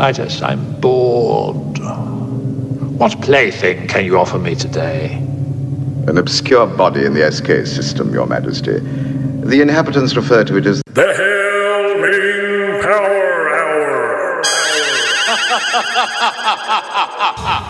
Klytus, I'm bored. What plaything can you offer me today? An obscure body in the SK system, Your Majesty. The inhabitants refer to it as the Hail Power Hour.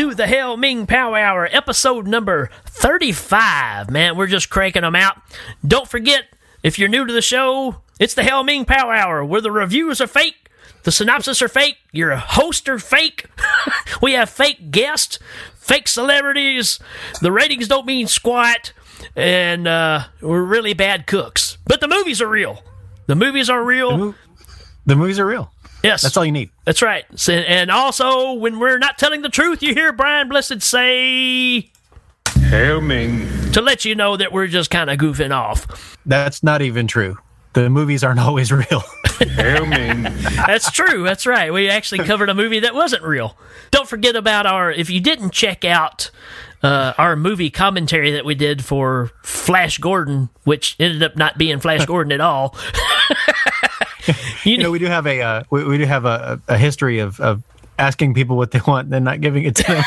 to the Hail Ming Power Hour, episode number 35. Man, we're just cranking them out. Don't forget, if you're new to the show, it's the Hail Ming Power Hour, where the reviews are fake, the synopsis are fake, your hosts are fake, we have fake guests, fake celebrities, the ratings don't mean squat, and uh, we're really bad cooks. But the movies are real. The movies are real. The, mo- the movies are real. Yes. That's all you need. That's right. And also, when we're not telling the truth, you hear Brian Blessed say, Hail Ming. To let you know that we're just kind of goofing off. That's not even true. The movies aren't always real. Hail Ming. That's true. That's right. We actually covered a movie that wasn't real. Don't forget about our, if you didn't check out uh, our movie commentary that we did for Flash Gordon, which ended up not being Flash Gordon at all. you, know, we do have a uh, we, we, do have a, a history of, of asking people what they want and then not giving it to them.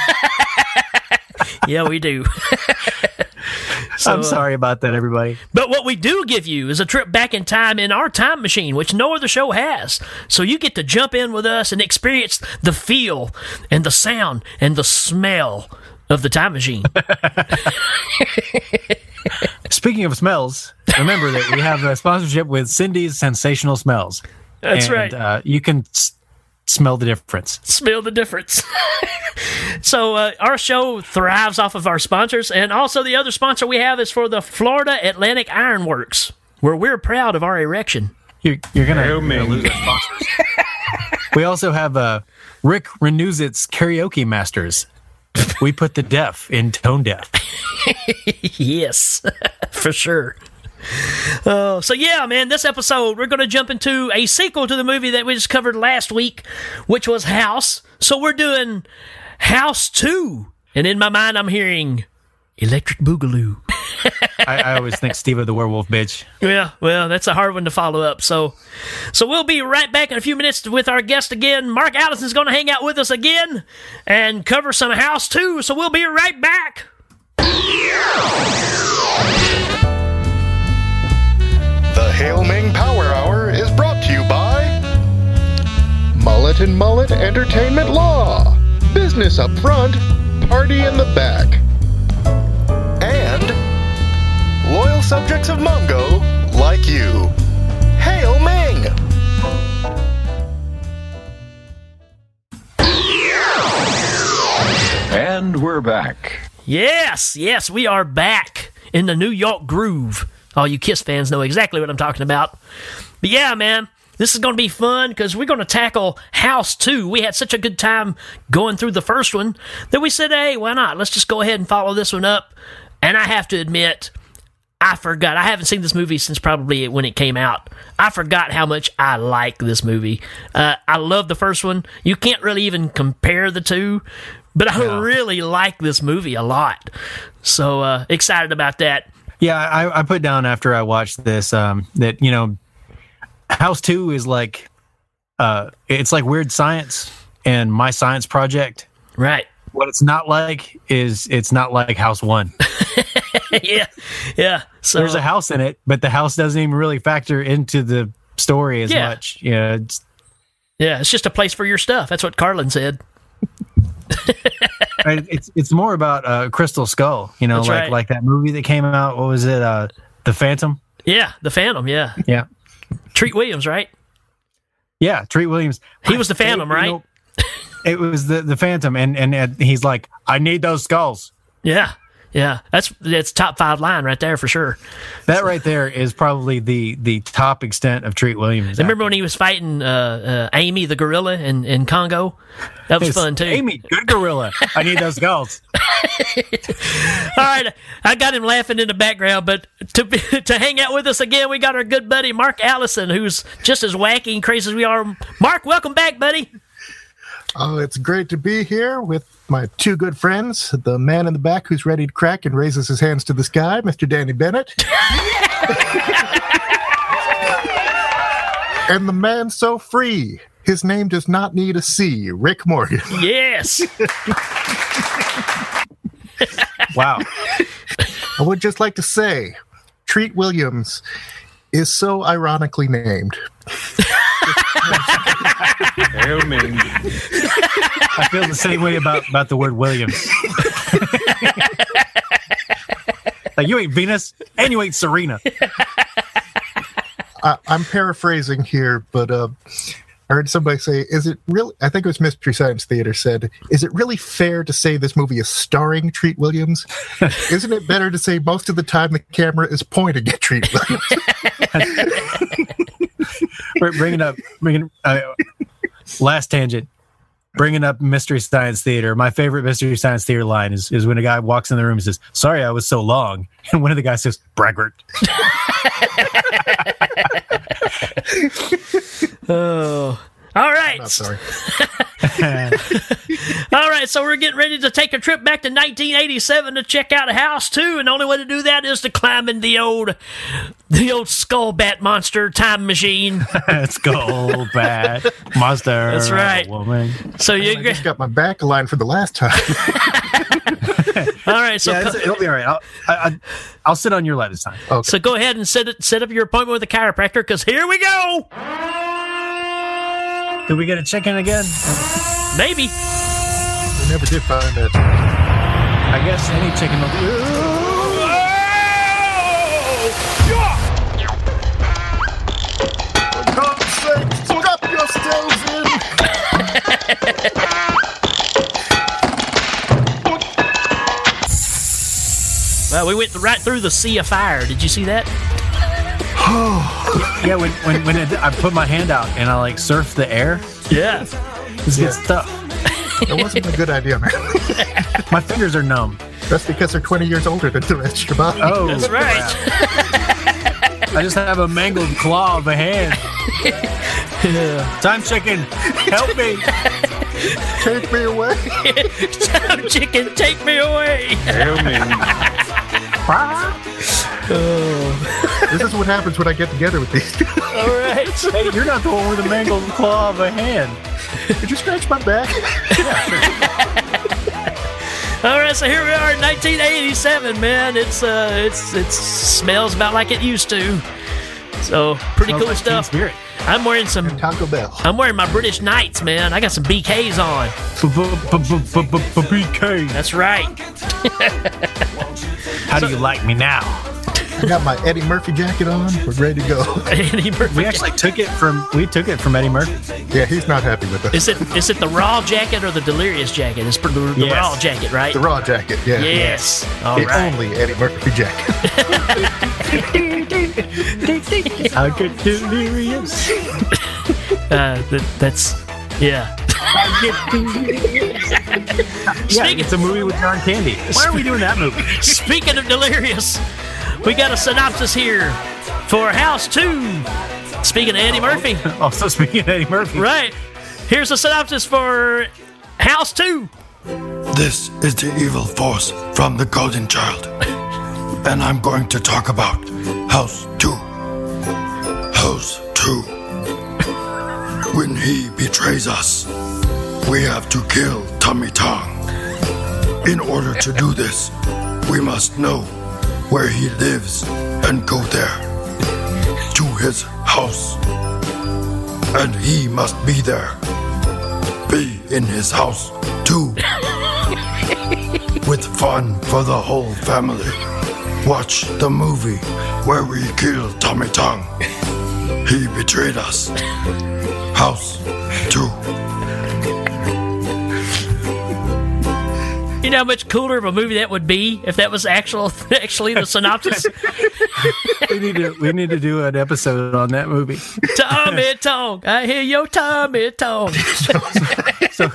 yeah, we do. so, I'm sorry about that, everybody. But what we do give you is a trip back in time in our time machine, which no other show has. So you get to jump in with us and experience the feel and the sound and the smell of the time machine. Speaking of smells, remember that we have a sponsorship with Cindy's Sensational Smells. That's and, right. Uh, you can s- smell the difference. Smell the difference. so uh, our show thrives off of our sponsors, and also the other sponsor we have is for the Florida Atlantic Iron Works, where we're proud of our erection. You're, you're gonna, you're gonna lose our sponsors. we also have uh, Rick Renuzit's Karaoke Masters. We put the deaf in tone deaf. yes, for sure. Uh, so yeah, man, this episode we're going to jump into a sequel to the movie that we just covered last week, which was House. So we're doing House Two, and in my mind, I'm hearing Electric Boogaloo. I, I, always think Stirba the Werewolf bitch. Yeah, well, that's a hard one to follow up. So, so we'll be right back in a few minutes with our guest again. Mark Allison's going to hang out with us again and cover some House too. So we'll be right back. The Hail Ming Power Hour is brought to you by Mullet and Mullet Entertainment Law. Business up front, party in the back. Subjects of Mongo like you. Hail Ming! And we're back. Yes, yes, we are back in the New York groove. All you Kiss fans know exactly what I'm talking about. But yeah, man, this is going to be fun because we're going to tackle House 2. We had such a good time going through the first one that we said, hey, why not? Let's just go ahead and follow this one up. And I have to admit, I forgot. I haven't seen this movie since probably when it came out. I forgot how much I like this movie. Uh, I love the first one. You can't really even compare the two, but I yeah. really like this movie a lot. So uh, excited about that. Yeah, I, I, put down after I watched this um, that you know, House Two is like, uh, it's like weird science and my science project. Right. What it's not like is it's not like House One. yeah, yeah. So there's a house in it, but the house doesn't even really factor into the story as Yeah. much. You know, it's, Yeah, it's just a place for your stuff. That's what Carlin said. Right, it's it's more about uh, Crystal Skull. You know, That's like right. like that movie that came out. What was it? Uh, the Phantom. Yeah, the Phantom. Yeah, Yeah, Treat Williams, right? yeah. Treat Williams. He was the Phantom, You right? know, it was the the Phantom, and, and and he's like, I need those skulls. Yeah, yeah. That's that's top five line right there for sure. That right there is probably the the top extent of Treat Williams. Remember when he was fighting uh, uh, Amy the gorilla in, in Congo? That was It's, fun too. Amy, good gorilla. I need those skulls. All right, I got him laughing in the background, but to be, to hang out with us again, we got our good buddy Mark Allison, who's just as wacky and crazy as we are. Mark, welcome back, buddy. Oh, it's great to be here with my two good friends. The man in the back who's ready to crack and raises his hands to the sky, Mr. Danny Bennett. and the man so free. His name does not need a C, Rick Morgan. Yes. Wow. I would just like to say, Treat Williams is so ironically named. Hail I feel the same way about about the word Williams. like you ain't Venus and you ain't Serena. I, I'm paraphrasing here, but uh, I heard somebody say, "Is it really?" I think it was Mystery Science Theater said, "Is it really fair to say this movie is starring Treat Williams? Isn't it better to say most of the time the camera is pointing at Treat Williams?" We're bringing up bringing uh, last tangent. Bringing up Mystery Science Theater. My favorite Mystery Science Theater line is, is when a guy walks in the room and says, Sorry, I was so long. And one of the guys says, Braggart. Oh. All right. Not sorry. All right, so we're getting ready to take a trip back to 1987 to check out a House 2, and the only way to do that is to climb in the old the old skull bat monster time machine. Let's go, bad monster. That's right. Woman. So you I just got my back aligned for the last time. All right, so Yeah, it'll be all right. I'll, I, I, I'll sit on your lap this time. so go ahead and set it set up your appointment with a chiropractor cuz here we go. Did we get a chicken again? Maybe. We never did find that. I guess any chicken will do. For God's sake, strap yourselves in. Well, we went right through the sea of fire. Did you see that? Yeah, when when, when it, I put my hand out and I like surf the air, Yeah. it's good stuff. That wasn't a good idea, man. My fingers are numb. That's because they're 20 years older than the rest of your body. Oh, That's right. I just have a mangled claw of a hand. Yeah. Time chicken, help me! Take me away. Time chicken, take me away. Hail Ming. This is what happens when I get together with these two. All right. Hey, you're not the one with a mangled claw of a hand. Did you scratch my back? All right, so here we are in 1987, man. It's uh it's it smells about like it used to. So, pretty Smells cool like stuff. Spirit. I'm wearing some Taco Bell. I'm wearing my British Knights, man. I got some BKs on. BK. That's right. How do you like me now? I got my Eddie Murphy jacket on. We're ready to go. Eddie Murphy. We actually took it from we took it from Eddie Murphy. Yeah, he's not happy with us. Is it is it the raw jacket or the delirious jacket? It's the, the Yes. raw jacket, right? The raw jacket. Yeah. Yes. All The right. only Eddie Murphy jacket. I get delirious. Uh, that, that's yeah. Yeah, it's a movie with John Candy. Why are we doing that movie? Speaking of delirious, we got a synopsis here for House Two. Speaking of Eddie Murphy, Also speaking of Eddie Murphy. right? Here's a synopsis for House Two. This is the evil force from the Golden Child. And I'm going to talk about House 2. House 2. When he betrays us, we have to kill Tummy Tong. In order to do this, we must know where he lives and go there. To his house. and he must be there. Be in his house too. With fun for the whole family. Watch the movie where we kill Tommy Tongue. He betrayed us. House 2. You know how much cooler of a movie that would be if that was actual, actually the synopsis. we need to we need to do an episode on that movie. Tommy Tong, I hear your Tommy Tong. so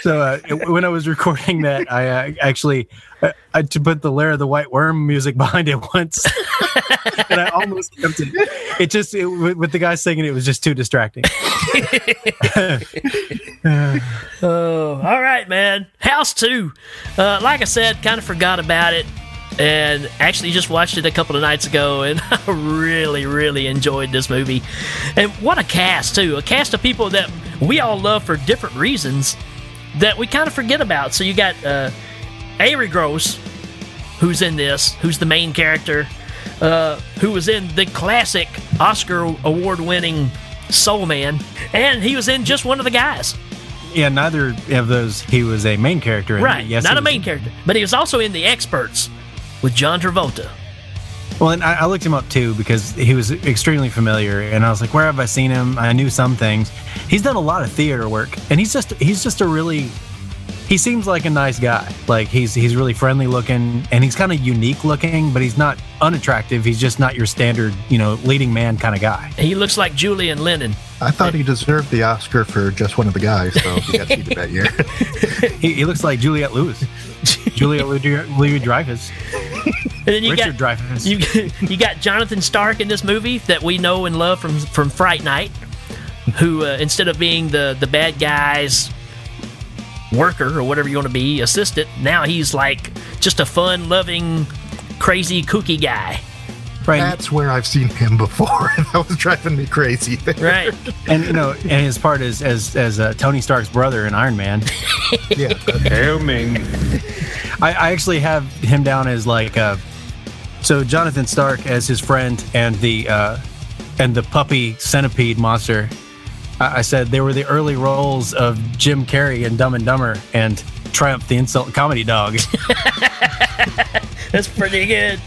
so uh, when I was recording that, I uh, actually uh, I had to put the Lair of the White Worm music behind it once, and I almost kept it. It just it, with with the guy singing, it was just too distracting. Oh, all right, man. House 2. Uh, like I said, kind of forgot about it. And actually just watched it a couple of nights ago, and I really, really enjoyed this movie. And what a cast, too. A cast of people that we all love for different reasons that we kind of forget about. So you got uh, Arye Gross, who's in this, who's the main character, uh, who was in the classic Oscar award winning Soul Man, and he was in just one of the guys. Yeah, neither of those he was a main character. In Right, It. Yes, not a main character, but he was also in The Experts with John Travolta. Well, and I, I looked him up too because he was extremely familiar, and I was like, "Where have I seen him?" I knew some things. He's done a lot of theater work, and he's just he's just a really he seems like a nice guy. Like he's he's really friendly looking, and he's kind of unique looking, but he's not unattractive. He's just not your standard, you know, leading man kind of guy. He looks like Julian Lennon. I thought he deserved the Oscar for just one of the guys, so he got seated that year. He, he looks like Juliette Lewis, Juliette Louis Dreyfus, And then you Richard got Dreyfus. you you got Jonathan Stark in this movie that we know and love from from Fright Night, who uh, instead of being the the bad guy's worker or whatever you want to be, assistant, now he's like just a fun loving, crazy kooky guy. right? That's where I've seen him before, and that was driving me crazy. Right. and you know, and his part is as as uh, Tony Stark's brother in Iron Man. yeah, Hail I, I actually have him down as like uh so Jonathan Stark as his friend and the uh and the puppy centipede monster. I, said they were the early roles of Jim Carrey in Dumb and Dumber and Triumph the insult comedy dog. That's pretty good.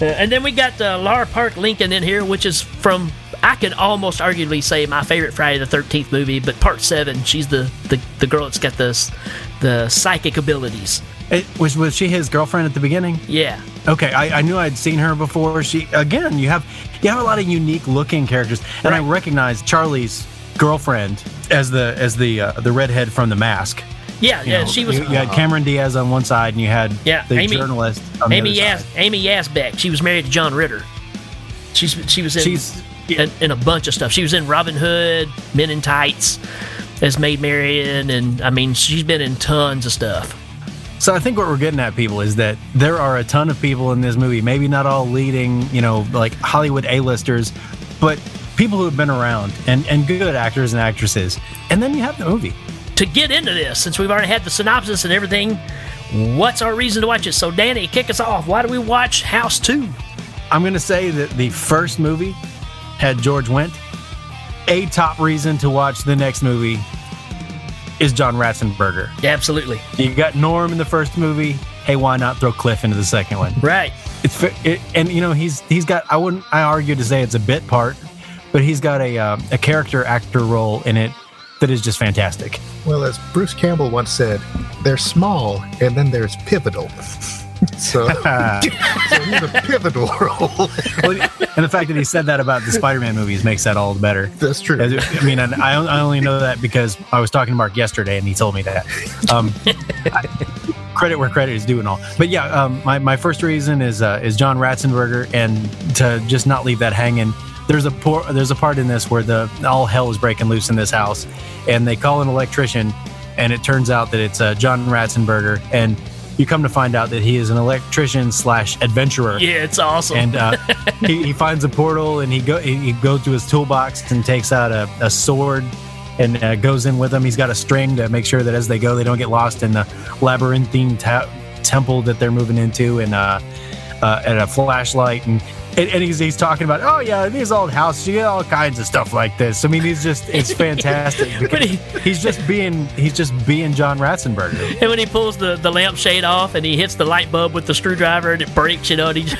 Uh, and then we got uh, Lar Park Lincoln in here, which is from I could almost arguably say my favorite Friday the Thirteenth movie, but Part Seven. She's the, the the girl that's got the the psychic abilities. It, was was she his girlfriend at the beginning? Yeah, Okay, I, I knew I'd seen her before. She again, you have you have a lot of unique looking characters, and I recognize Charlie's girlfriend as the as the uh, the redhead from The Mask. yeah, You yeah. know, she was You, you had Cameron Diaz on one side, and you had Yeah, the Amy- journalist on the Amy other Yas- side. Amy Yasbeck. She was married to John Ritter. She's she was in She's in, in a bunch of stuff. She was in Robin Hood, Men in Tights, as Maid Marian, and I mean she's been in tons of stuff. So. I think what we're getting at, people, is that there are a ton of people in this movie. Maybe not all leading, you know, like Hollywood A-listers, but people who have been around and and good actors and actresses. And then you have the movie. to get into this, since we've already had the synopsis and everything, what's our reason to watch it? So, Danny, kick us off. Why do we watch House 2? I'm going to say that the first movie had George Wendt. A top reason to watch the next movie is John Ratzenberger. Absolutely. You got Norm in the first movie. Hey, why not throw Cliff into the second one? Right. It's it, and you know he's he's got I wouldn't I argue to say it's a bit part, but he's got a uh, a character actor role in it that is just fantastic. well, as Bruce Campbell once said, there's small, and then there's pivotal. so, so he's a pivotal role. Well, and the fact that he said that about the Spider-Man movies makes that all the better. That's true. I mean, I, I only know that because I was talking to Mark yesterday, and he told me that. Um, I- credit where credit is due, and all. But yeah, um, my, my first reason is uh, is John Ratzenberger, and to just not leave that hanging. There's a por- there's a part in this where the all hell is breaking loose in this house, and they call an electrician, and it turns out that it's uh, John Ratzenberger, and you come to find out that he is an electrician slash adventurer Yeah, it's awesome. and uh, he, he finds a portal and he go he goes to his toolbox and takes out a, a sword and uh, goes in with him. He's got a string to make sure that as they go, they don't get lost in the labyrinthine ta- temple that they're moving into, and uh, uh, and a flashlight. And and, and he's he's talking about, oh yeah, these old houses, you get all kinds of stuff like this. I mean, he's just it's fantastic because he- he's just being he's just being John Ratzenberger. And when he pulls the, the lampshade off and he hits the light bulb with the screwdriver and it breaks, you know, and he just,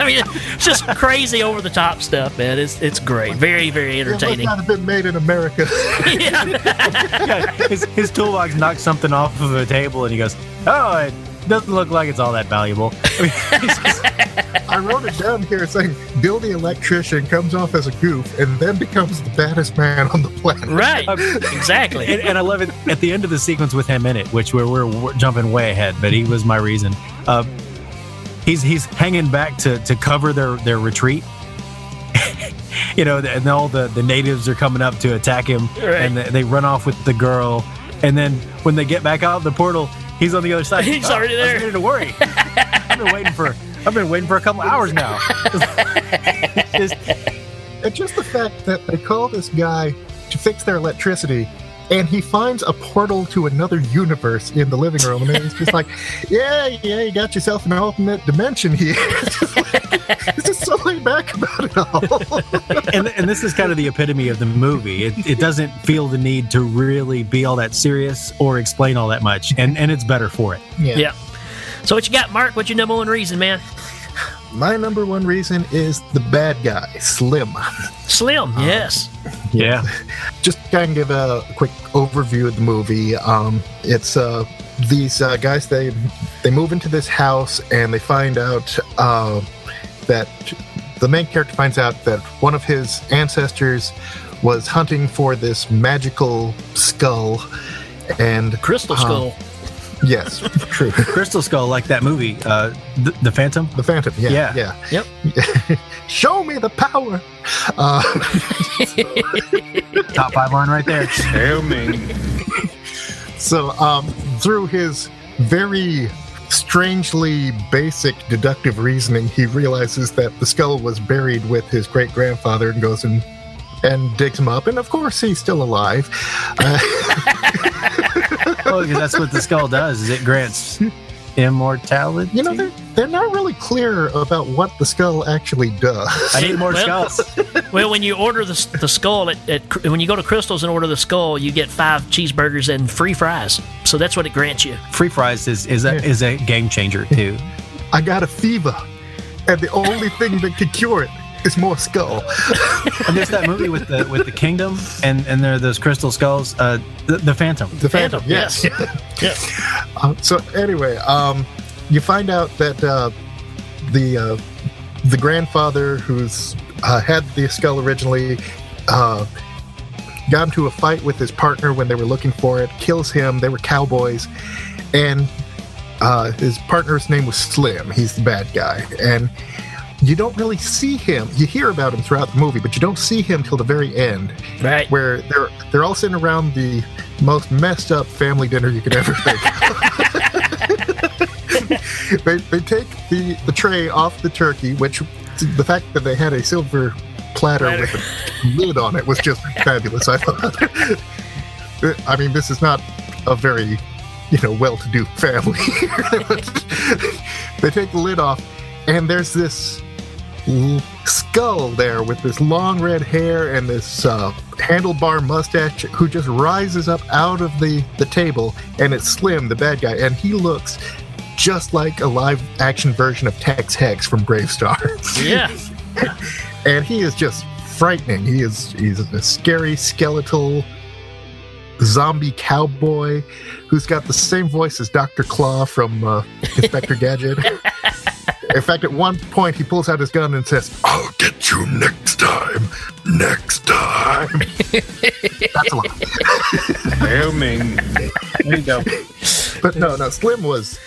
I mean, it's just crazy over the top stuff, man. It's it's great. Very, very It must entertaining. not have been made in America. Yeah, his, his toolbox knocks something off of a table, and he goes, oh, it doesn't look like it's all that valuable. I mean, he's just- I wrote it down here saying Bill the electrician comes off as a goof and then becomes the baddest man on the planet. Right. Exactly. and, and I love it at the end of the sequence with him in it, which we're, we're, we're jumping way ahead, but he was my reason. Uh, he's he's hanging back to, to cover their, their retreat. you know, and all the, the natives are coming up to attack him, Right. and they, they run off with the girl. And then when they get back out the portal, he's on the other side. He's Oh, already I was there. beginning to worry. I've been waiting for I've been waiting for a couple hours now. Just- And just the fact that they call this guy to fix their electricity and he finds a portal to another universe in the living room and he's just like, Yeah, yeah, you got yourself an alternate dimension here. It's just like- He's just so laid back about it all. and, and this is kind of the epitome of the movie. It, it doesn't feel the need to really be all that serious or explain all that much, and, and it's better for it. yeah. yeah. So what you got, Mark? What's your number one reason, man? My number one reason is the bad guy, Slim. Slim. Yes. Yeah. just kind of give a quick overview of the movie. Um, it's uh, these uh, guys they they move into this house and they find out uh, that the main character finds out that one of his ancestors was hunting for this magical skull, and Crystal um, Skull. Yes, true, Crystal Skull, like that movie, uh, the, the Phantom. the Phantom. Yeah, Yeah. yeah. Yep. Show me the power. Uh, Top five line right there. Hail Ming. So, um, through his very strangely basic deductive reasoning, he realizes that the skull was buried with his great grandfather and goes and and digs him up. And of course, he's still alive. Uh, Well, because that's what the skull does. Is it grants immortality? you know, they're, they're not really clear about what the skull actually does. I need more Well- skulls. Well, when you order the, the skull at, at when you go to Crystal's and order the skull, you get five cheeseburgers and free fries. So that's what it grants you. Free fries is is a, is a game changer too. I got a fever, and the only thing that could cure it is more skull. And there's that movie with the with the kingdom, and and there are those crystal skulls. Uh, the, the Phantom. The Phantom, Phantom, yes. yes. Uh, so anyway, um, you find out that uh, the uh, the grandfather who's uh, had the skull originally uh, got into a fight with his partner when they were looking for it, kills him. They were cowboys, and uh, his partner's name was Slim. He's the bad guy, and you don't really see him. You hear about him throughout the movie, but you don't see him till the very end Right. where they're they're all sitting around the most messed up family dinner you could ever think. of. they, they take the, the tray off the turkey, which the fact that they had a silver platter Platter. with a lid on it was just fabulous. I thought. I mean, this is not a very you know well-to-do family. they take the lid off, and there's this skull there with this long red hair and this uh, handlebar mustache who just rises up out of the, the table and it's slim the bad guy and he looks just like a live action version of tex hex from BraveStarr Yeah. and he is just frightening. He is he's a scary skeletal zombie cowboy who's got the same voice as dr claw from uh, inspector gadget in fact, at one point, he pulls out his gun and says, I'll get you next time. Next time. That's a lie. Hail Ming. There you go. But no, no, Slim was.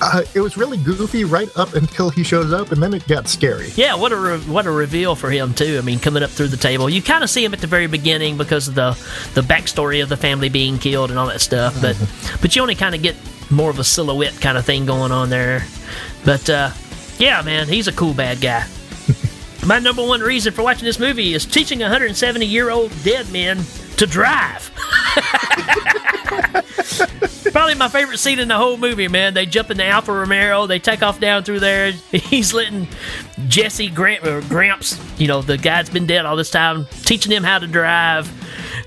Uh, it was really goofy right up until he shows up, and then it got scary. Yeah, what a re- what a reveal for him too. I mean, coming up through the table, you kind of see him at the very beginning because of the the backstory of the family being killed and all that stuff. But but you only kind of get more of a silhouette kind of thing going on there. But uh, yeah, man, he's a cool bad guy. My number one reason for watching this movie is teaching 170 year old dead men to drive. Probably my favorite scene in the whole movie, man. They jump into Alfa Romero, they take off down through there. He's letting Jesse Gramp, or Gramps, you know, the guy's been dead all this time, teaching him how to drive.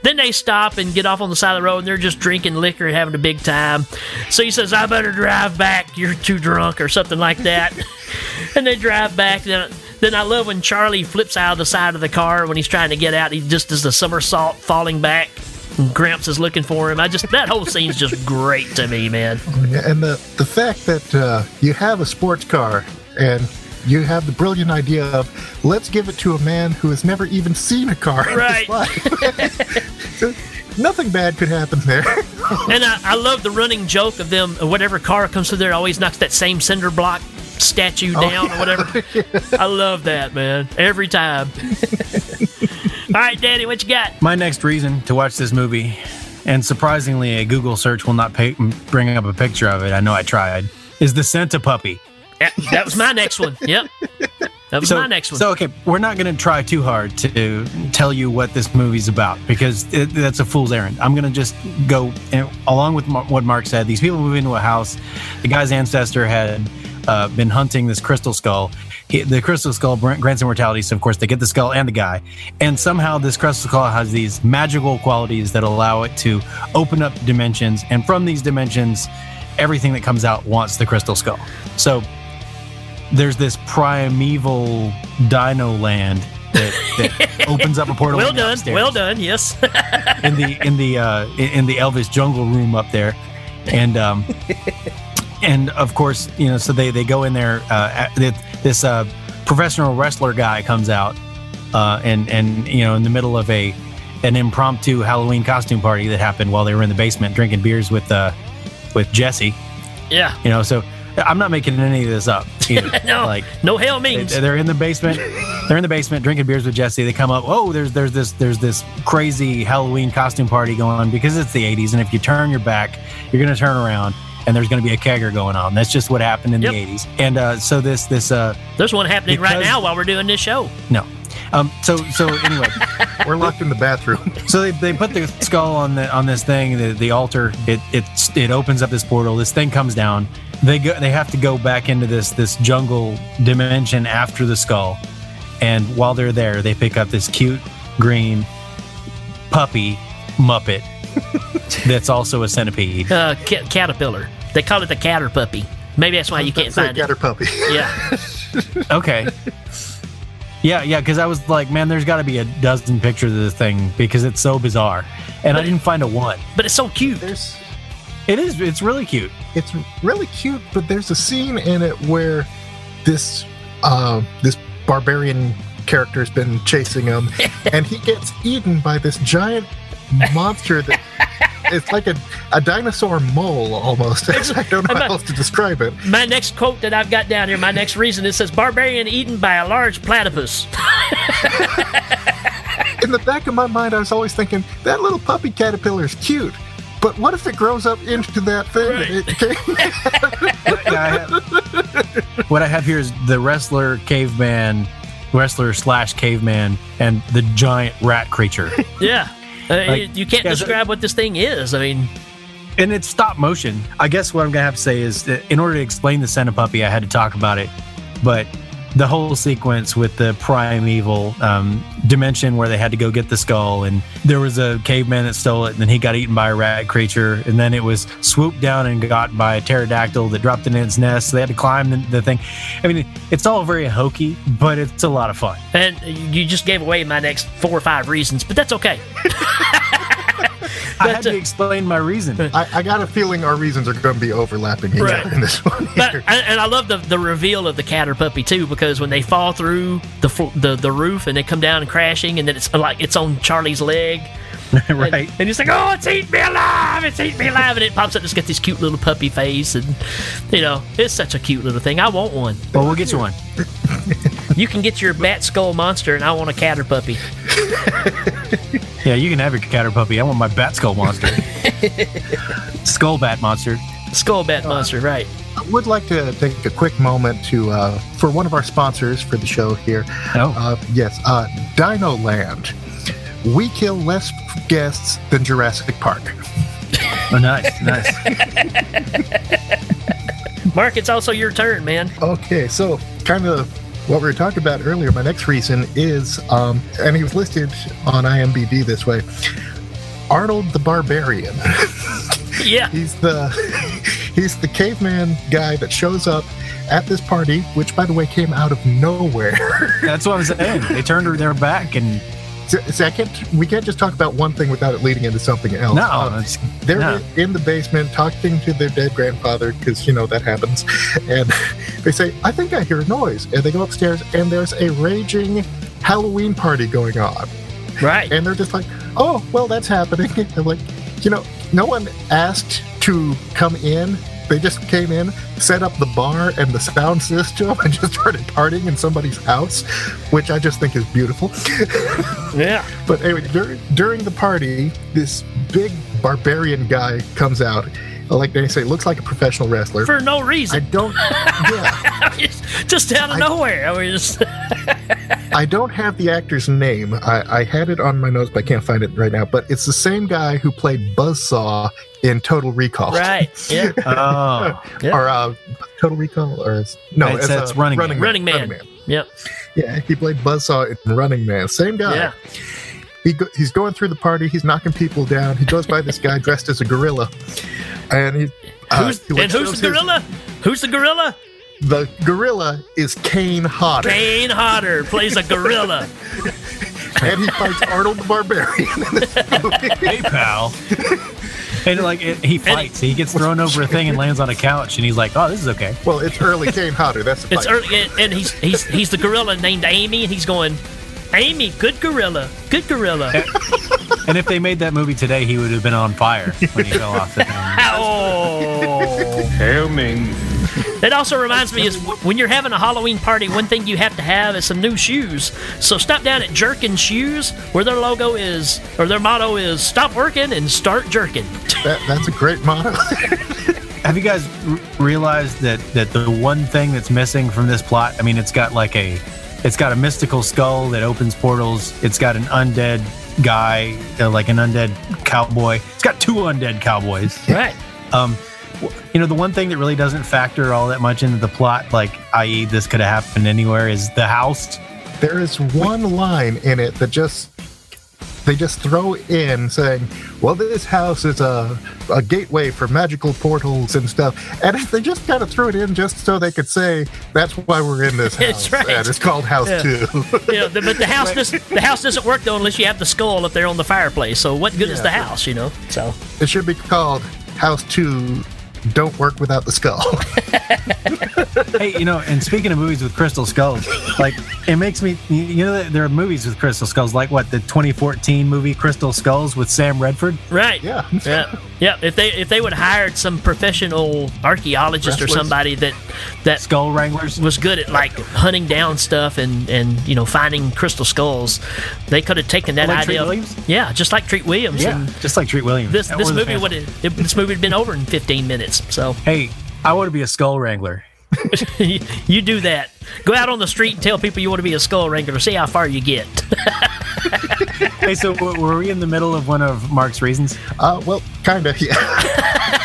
Then they stop and get off on the side of the road and they're just drinking liquor and having a big time. So he says, I better drive back. You're too drunk or something like that. and they drive back. Then, then I love when Charlie flips out of the side of the car when he's trying to get out. He just does the somersault falling back. And Gramps is looking for him. I just that whole scene's just great to me, man. And the the fact that uh, you have a sports car and you have the brilliant idea of let's give it to a man who has never even seen a car Right. Nothing bad could happen there. And I, I love the running joke of them. Whatever car comes through there, always knocks that same cinder block statue oh, down or whatever. I love that, man. Every time. All right, Daddy, what you got? My next reason to watch this movie, and surprisingly, a Google search will not pay, bring up a picture of it. I know I tried. Is the Santa puppy? Yeah, That was my next one. Yep. That was my next one. So okay, we're not going to try too hard to tell you what this movie's about because it, that's a fool's errand. I'm going to just go and, along with Mar- what Mark said. These people move into a house. The guy's ancestor had uh, been hunting this crystal skull. He, the crystal skull grants immortality, so of course they get the skull and the guy. And somehow this crystal skull has these magical qualities that allow it to open up dimensions, and from these dimensions, everything that comes out wants the crystal skull. So there's this primeval dino land that, that opens up a portal. well done. upstairs Well done. Yes. in the in the uh, in the Elvis jungle room up there, and um, and of course you know so they they go in there. Uh, th- this uh, professional wrestler guy comes out, uh, and and you know in the middle of a an impromptu Halloween costume party that happened while they were in the basement drinking beers with uh with Jesse. yeah. You know so. I'm not making any of this up. No. like no hell they, means. they're in the basement. They're in the basement drinking beers with Jesse. They come up. Oh, there's there's this there's this crazy Halloween costume party going on because it's the 80s, and if you turn your back, you're gonna turn around, and there's gonna be a kegger going on. That's just what happened in Yep. the 80s. And uh, so this this uh There's one happening right now while we're doing this show. no. Um, so so anyway, We're locked in the bathroom. so they, they put the skull on the on this thing, the, the altar. It it it opens up this portal. This thing comes down. They go. They have to go back into this this jungle dimension after the skull. And while they're there, they pick up this cute green puppy muppet that's also a centipede. Uh, ca- caterpillar. They call it the catter puppy. Maybe that's why you can't Say find cat it. or puppy. Yeah. Okay. Yeah, yeah, because I was like, man, there's got to be a dozen pictures of this thing because it's so bizarre, and I didn't find a one. But it's so cute. There's It is. It's really cute. it's really cute, but there's a scene in it where this uh, this barbarian character's been chasing him, and he gets eaten by this giant monster that it's like a, a dinosaur mole almost. I don't know how else to describe it. My next quote that I've got down here, my next reason, it says barbarian eaten by a large platypus. In the back of my mind, I was always thinking that little puppy caterpillar is cute. But what if it grows up into that thing? Right. It- I have- what I have here is the wrestler caveman, wrestler slash caveman, and the giant rat creature. Yeah. Uh, Like- you can't Yeah, so- describe what this thing is. I mean, and it's stop motion. I guess what I'm gonna have to say is that in order to explain the Centipuppy, I had to talk about it. But the whole sequence with the primeval um, dimension where they had to go get the skull, and there was a caveman that stole it, and then he got eaten by a rat creature, and then it was swooped down and got by a pterodactyl that dropped it in its nest. So they had to climb the, the thing. I mean, it's all very hokey, but it's a lot of fun. and you just gave away my next four or five reasons, but that's okay. I But, had to explain my reason. I, I got a feeling our reasons are going to be overlapping here Right. in this one. But and, and I love the, the reveal of the catter puppy too because when they fall through the the the roof and they come down and crashing and then it's like it's on Charlie's leg and, right. and he's like oh it's eating me alive it's eating me alive and it pops up and it's got this cute little puppy face and you know it's such a cute little thing I want one Well, we'll get you one. you can get your bat skull monster and I want a catter puppy Yeah, you can have your catter puppy. I want my bat skull monster. skull bat monster. skull bat monster right I would like to take a quick moment to uh, for one of our sponsors for the show here. Oh. Uh, yes, uh, Dino Land. we kill less guests than Jurassic Park. Oh, nice, nice. Mark, it's also your turn, man. Okay, so kind of what we were talking about earlier, my next reason is, um, and he was listed on IMDb this way Arnold the Barbarian. Yeah. he's the he's the caveman guy that shows up at this party, which by the way came out of nowhere. That's what I'm saying. They turned their back and Se- Second, we can't just talk about one thing without it leading into something else. no, Um, they're no. in the basement talking to their dead grandfather because you know that happens and they say i think i hear a noise and they go upstairs and there's a raging halloween party going on Right. and they're just like oh well that's happening i'm like you know no one asked to come in they just came in set up the bar and the sound system and just started partying in somebody's house which i just think is beautiful Yeah. but anyway, dur- during the party, this big barbarian guy comes out. Like they say, looks like a professional wrestler. For no I reason. don't, yeah, just out of I- nowhere. I mean, just, I don't have the actor's name. I, I had it on my notes, but I can't find it right now. But it's the same guy who played Buzzsaw in Total Recall, right. Yeah. oh, Yeah. Or uh, Total Recall, or is- no, It's- as, it's uh, Running Man. Running Man. Yep. Yeah, he played Buzzsaw in Running Man. Same guy. Yeah. he go, he's going through the party. He's knocking people down. He goes by this guy dressed as a gorilla, and he. uh, Who's, he, and who's shows the his- gorilla? Who's the gorilla? The gorilla is Kane Hodder, Kane Hodder plays a gorilla. and he fights Arnold the Barbarian. in this movie. hey pal. And like it, he fights, he gets thrown over a thing and lands on a couch, and he's like, "Oh, this is okay." well, it's early Kane Hodder. That's the It's fight. early, and- and he's he's he's the gorilla named Amy, and he's going, Amy, good gorilla, good gorilla. And if they made that movie today, he would have been on fire when he fell off the thing. Oh. Hail Ming. That also reminds me is when you're having a Halloween party, one thing you have to have is some new shoes. So stop down at Jerkin Shoes, where their logo is, or their motto is "Stop working and start jerking." That, that's a great motto. Have you guys r- realized that that the one thing that's missing from this plot? I mean, it's got like a, it's got a mystical skull that opens portals. It's got an undead guy, uh, like an undead cowboy. It's got two undead cowboys. Right. Um, w- you know, the one thing that really doesn't factor all that much into the plot, like i.e., this could have happened anywhere, is the house. there is one line in it that just they just throw in saying, "Well, this house is a a gateway for magical portals and stuff," and they just kind of threw it in just so they could say, "That's why we're in this house." That's right. And it's called House Yeah. Two. You know, the, but the house doesn't the house doesn't work though unless you have the skull up there on the fireplace. So what good is the house? You know. So it should be called House Two. Don't work without the skull. hey, you know, and speaking of movies with crystal skulls, like it makes me, you you know, there are movies with crystal skulls, like what the 2014 movie Crystal Skulls with Sam Redford. right. yeah. Yeah. Yeah. If they if they would have hired some professional archaeologist or somebody that that Skull Wranglers. was good at like hunting down stuff and and you know finding crystal skulls, they could have taken that Like Treat idea. Williams? Yeah, just like Treat Williams. Yeah, And just like Treat Williams. this this movie would have this movie had been over in 15 minutes. So Hey, I want to be a skull wrangler. you do that. Go out on the street and tell people you want to be a skull wrangler. See how far you get. Hey, so w- were we in the middle of one of Mark's reasons? Uh, well, kind of. Yeah.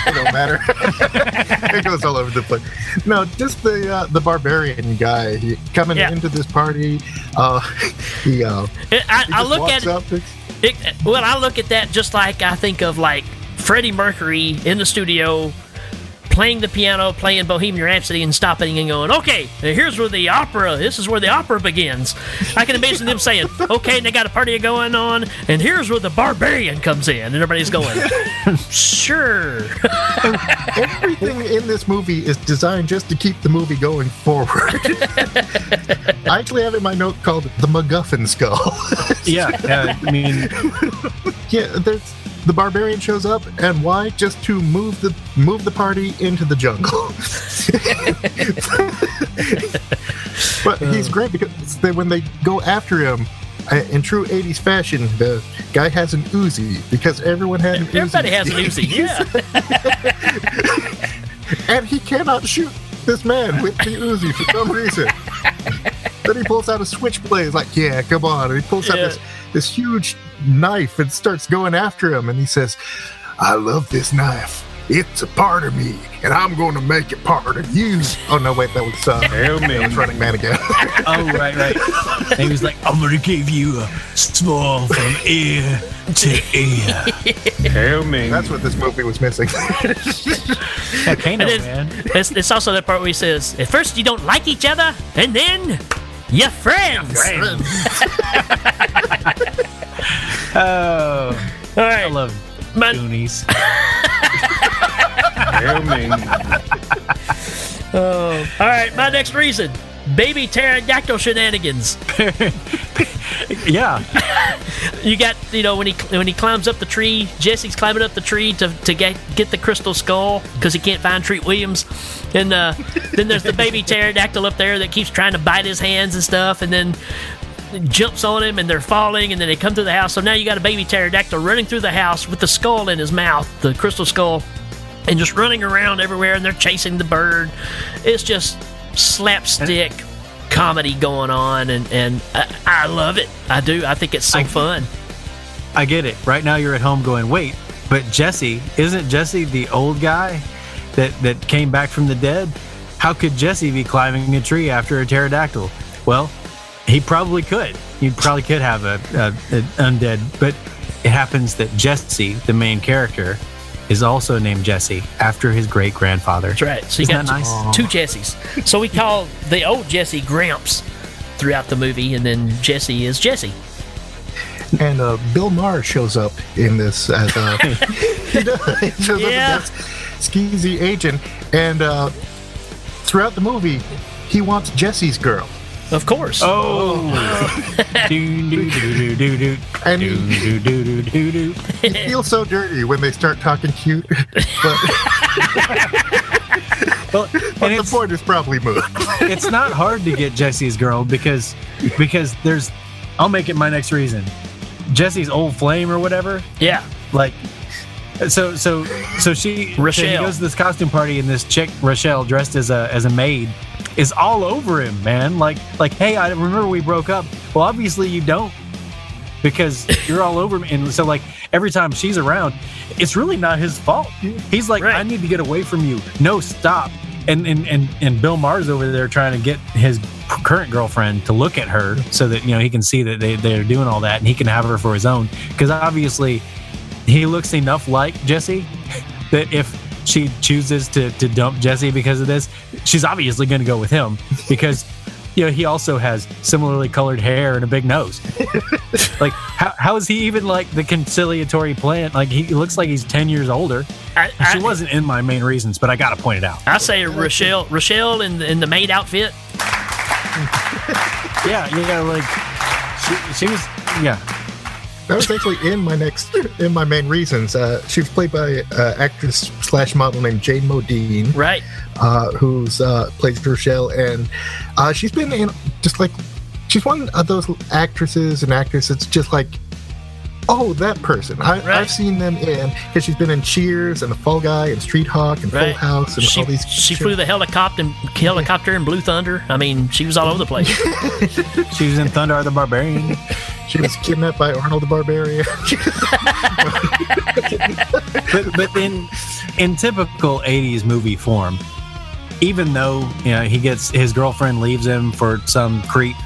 it don't matter. it goes all over the place. No, just the uh, the barbarian guy he, coming Yeah. into this party. Uh, he, uh, I, I, he I look walks at it, up. It's, it. Well, I look at that just like I think of like Freddie Mercury in the studio playing the piano, playing Bohemian Rhapsody, and stopping and going, "Okay, here's where the opera. This is where the opera begins." I can imagine them saying, "Okay, and they got a party going on, and here's where the barbarian comes in," and everybody's going, "Sure." everything in this movie is designed just to keep the movie going forward. I actually have in my note called the MacGuffin skull. Yeah, uh, I mean, yeah, there's the barbarian shows up, and why? Just to move the move the party into the jungle. but he's great because they, when they go after him. uh, In true 80s fashion, the guy has an Uzi because everyone had an Uzi. Everybody has an Uzi. Yeah. and he cannot shoot this man with the Uzi for some reason. then he pulls out a switchblade. He's like, "Yeah, come on!" And he pulls out this this huge knife and starts going after him. And he says, I love this knife. It's a part of me, and I'm going to make it part of you. Oh, no, wait, that was, uh, Hail that Ming. was Running Man again. Oh, right, right. And he was like, I'm going to give you a small from ear to ear. Hail Ming. That's what this movie was missing. Yeah, Kano, And man. it's, it's also that part where he says, "At first you don't like each other, and then you're friends." Oh, All I love my, Goonies. Hail Ming. oh, all right, my next reason: baby pterodactyl shenanigans. Yeah. You got, you know, when he when he climbs up the tree, Jesse's climbing up the tree to, to get get the crystal skull because he can't find Treat Williams, and uh, then there's the baby pterodactyl up there that keeps trying to bite his hands and stuff, and then jumps on him and they're falling and then they come through the house. So now you got a baby pterodactyl running through the house with the skull in his mouth, the crystal skull, and just running around everywhere and they're chasing the bird. It's just slapstick comedy going on and, and I, I love it. I do. I think it's so I- fun. I get it. Right now you're at home going, wait, but Jesse, isn't Jesse the old guy that, that came back from the dead? How could Jesse be climbing a tree after a pterodactyl? Well, he probably could. He probably could have a, a, a undead, but it happens that Jesse, the main character, is also named Jesse after his great grandfather. That's right. So you Isn't got that nice? two Jessies. So we call the old Jesse Gramps throughout the movie, and then Jesse is Jesse. and uh, Bill Maher shows up in this as uh, he does. He shows Yeah. up as this skeezy agent, and uh, throughout the movie, he wants Jesse's girl, Of course. Oh, do do do do do do and do he, do do do do. he feels so dirty when they start talking cute. But, Well, but the point is probably moved. it's not hard to get Jesse's girl because because there's I'll make it my next reason. Jesse's old flame or whatever, Yeah. like so so so she so he Rochelle. goes to this costume party and this chick Rochelle dressed as a as a maid is all over him, man. Like like hey, I remember we broke up. Well, obviously you don't because you're all over me. And so like every time she's around, it's really not his fault. He's like, Right. I need to get away from you. No, stop. And and and and Bill Maher's over there trying to get his current girlfriend to look at her so that you know he can see that they they're doing all that and he can have her for his own because obviously he looks enough like Jesse that if she chooses to to dump Jesse because of this, she's obviously going to go with him because you know he also has similarly colored hair and a big nose. like how, how is he even like the conciliatory plant? Like he looks like he's ten years older. I, She I, wasn't in my main reasons, but I got to point it out. I say Rochelle. Rochelle in the, in the maid outfit. Yeah, yeah, like she, she was. Yeah, That was actually in my next, in my main reasons. Uh, she was played by uh, actress slash model named Jayne Modean. Right. uh, who's uh, plays Rochelle, and uh, she's been in just like she's one of those actresses and actors that's just like, oh, that person. I, Right. I've seen them in because she's been in Cheers and The Fall Guy and Street Hawk and Right. Full House and She, all these. she flew the helicopter helicopter in Blue Thunder. I mean, she was all over the place. she was in Thunder of the Barbarian. She was kidnapped by Arnold the Barbarian. but but in in typical 80s movie form even though you know he gets his girlfriend leaves him for some creep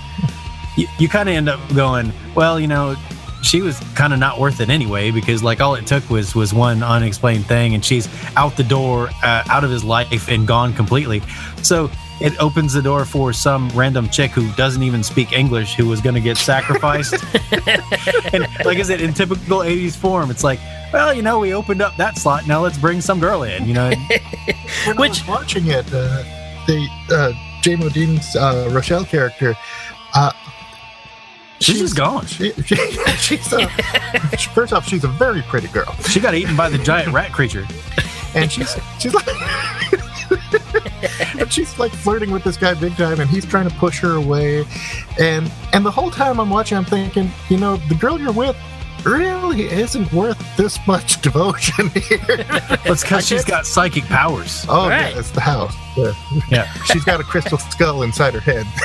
you, you kind of end up going well you know she was kind of not worth it anyway because like all it took was was one unexplained thing and she's out the door uh, out of his life and gone completely so it opens the door for some random chick who doesn't even speak english who was going to get sacrificed and like I said, in typical '80s form, it's like, well, you know, we opened up that slot. Now let's bring some girl in. You know, when I Which- was watching it, uh, the uh, Jayne Modean's uh, Rochelle character. Uh, she's just gone. She, she, she's a, first off, she's a very pretty girl. She got eaten by the giant rat creature. and she's she's like and she's like flirting with this guy big time and he's trying to push her away and and the whole time i'm watching i'm thinking you know the girl you're with really isn't worth this much devotion here It's because she's got psychic powers. oh Right. yeah it's the house Yeah. yeah. She's got a crystal skull inside her head.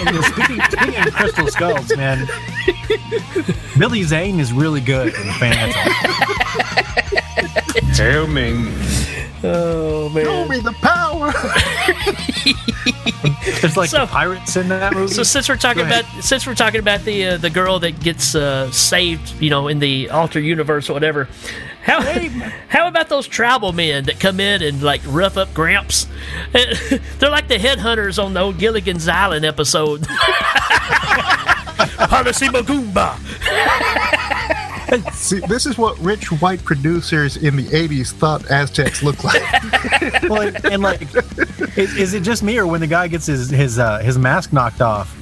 And, uh, speaking, speaking of crystal skulls, man, Billy Zane is really good in Phantom. Hail Ming. Oh man. Show me the power. There's like So- pirates in that movie. So since we're talking about since we're talking about the uh, the girl that gets uh, saved, you know, in the alter universe or whatever, how how about those tribal men that come in and like rough up Gramps? They're like the headhunters on the old Gilligan's Island episode. Parasima Goomba. See, this is what rich white producers in the 80s thought Aztecs looked like. well, and, and, like, is, is it just me or when the guy gets his his uh, his mask knocked off,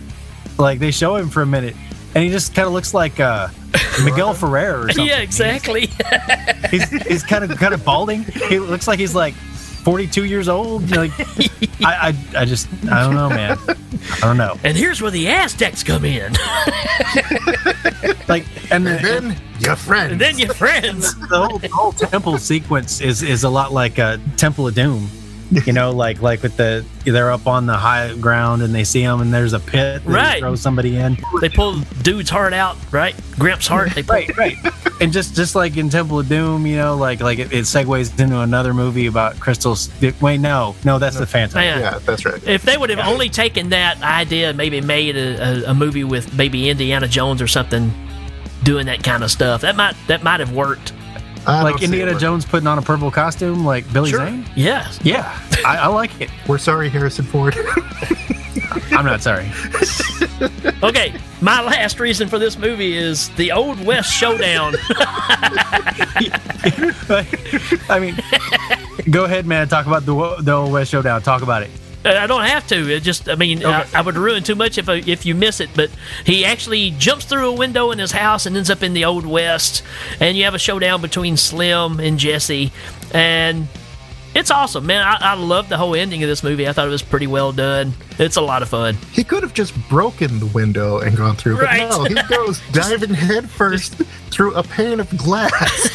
like they show him for a minute, and he just kind of looks like uh, Miguel Ferrer or something. Yeah, exactly. He's he's kind of kind of balding. He looks like he's like. 42 years old like I, I i just i don't know man i don't know and here's where the Aztecs come in. like and, the, And then your friend. and then your friends. the whole, the whole temple sequence is is a lot like a Temple of Doom. You know, like like with the they're up on the high ground and they see them and there's a pit that Right. throw somebody in. They pull dude's heart out, right? Gramps' heart. They pull. Right, right. and just just like in Temple of Doom, you know, like like it, it segues into another movie about crystals. Wait, no, no, that's the Phantom. Man, yeah, that's right. If they would have only taken that idea, and maybe made a, a, a movie with maybe Indiana Jones or something, doing that kind of stuff, that might that might have worked. I Like Indiana. Jones putting on a purple costume, like Billy Sure. Zane. Yes. Yeah, I, I like it. We're sorry, Harrison Ford. I'm not sorry. Okay, my last reason for this movie is the Old West Showdown. I mean, go ahead, man. Talk about the the old West Showdown. Talk about it. I don't have to. It just, I mean, I, I would ruin too much if I, if you miss it. But he actually jumps through a window in his house and ends up in the Old West, and you have a showdown between Slim and Jesse, and it's awesome, man. I, I love the whole ending of this movie. I thought it was pretty well done. It's a lot of fun. he could have just broken the window and gone through, but Right. no, he goes diving headfirst through a pane of glass.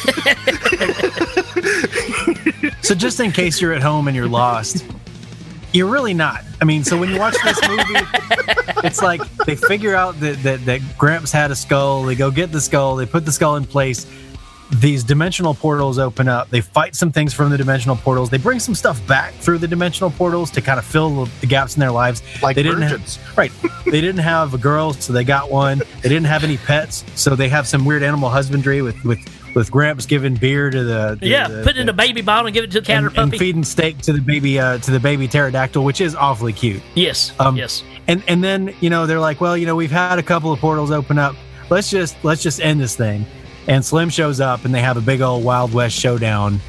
So just in case you're at home and you're lost, you're really not. I mean, so when you watch this movie, it's like they figure out that, that that Gramps had a skull. They go get the skull. They put the skull in place. These dimensional portals open up. They fight some things from the dimensional portals. They bring some stuff back through the dimensional portals to kind of fill the gaps in their lives. Like they didn't virgins. have right. They didn't have a girl, so they got one. They didn't have any pets, so they have some weird animal husbandry with with with Gramps giving beer to the to Yeah, the- put it in the- a baby bottle and give it to the counter and, and puppy. feeding steak to the baby uh, to the baby pterodactyl, which is awfully cute. yes, Um, yes. And and then you know they're like, well, you know, we've had a couple of portals open up. Let's just let's just end this thing. And Slim shows up, and they have a big old Wild West showdown,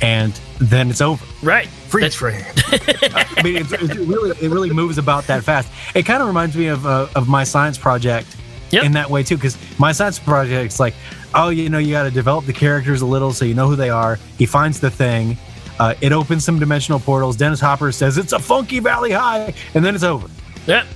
and then it's over. Right. Freeze frame. I mean, it, it really it really moves about that fast. It kind of reminds me of uh, of my science project Yep. in that way too, because my science project's like, oh, you know, you got to develop the characters a little so you know who they are. He finds the thing. Uh, it opens some dimensional portals. Dennis Hopper says it's a funky Valley High, and then it's over. Yep.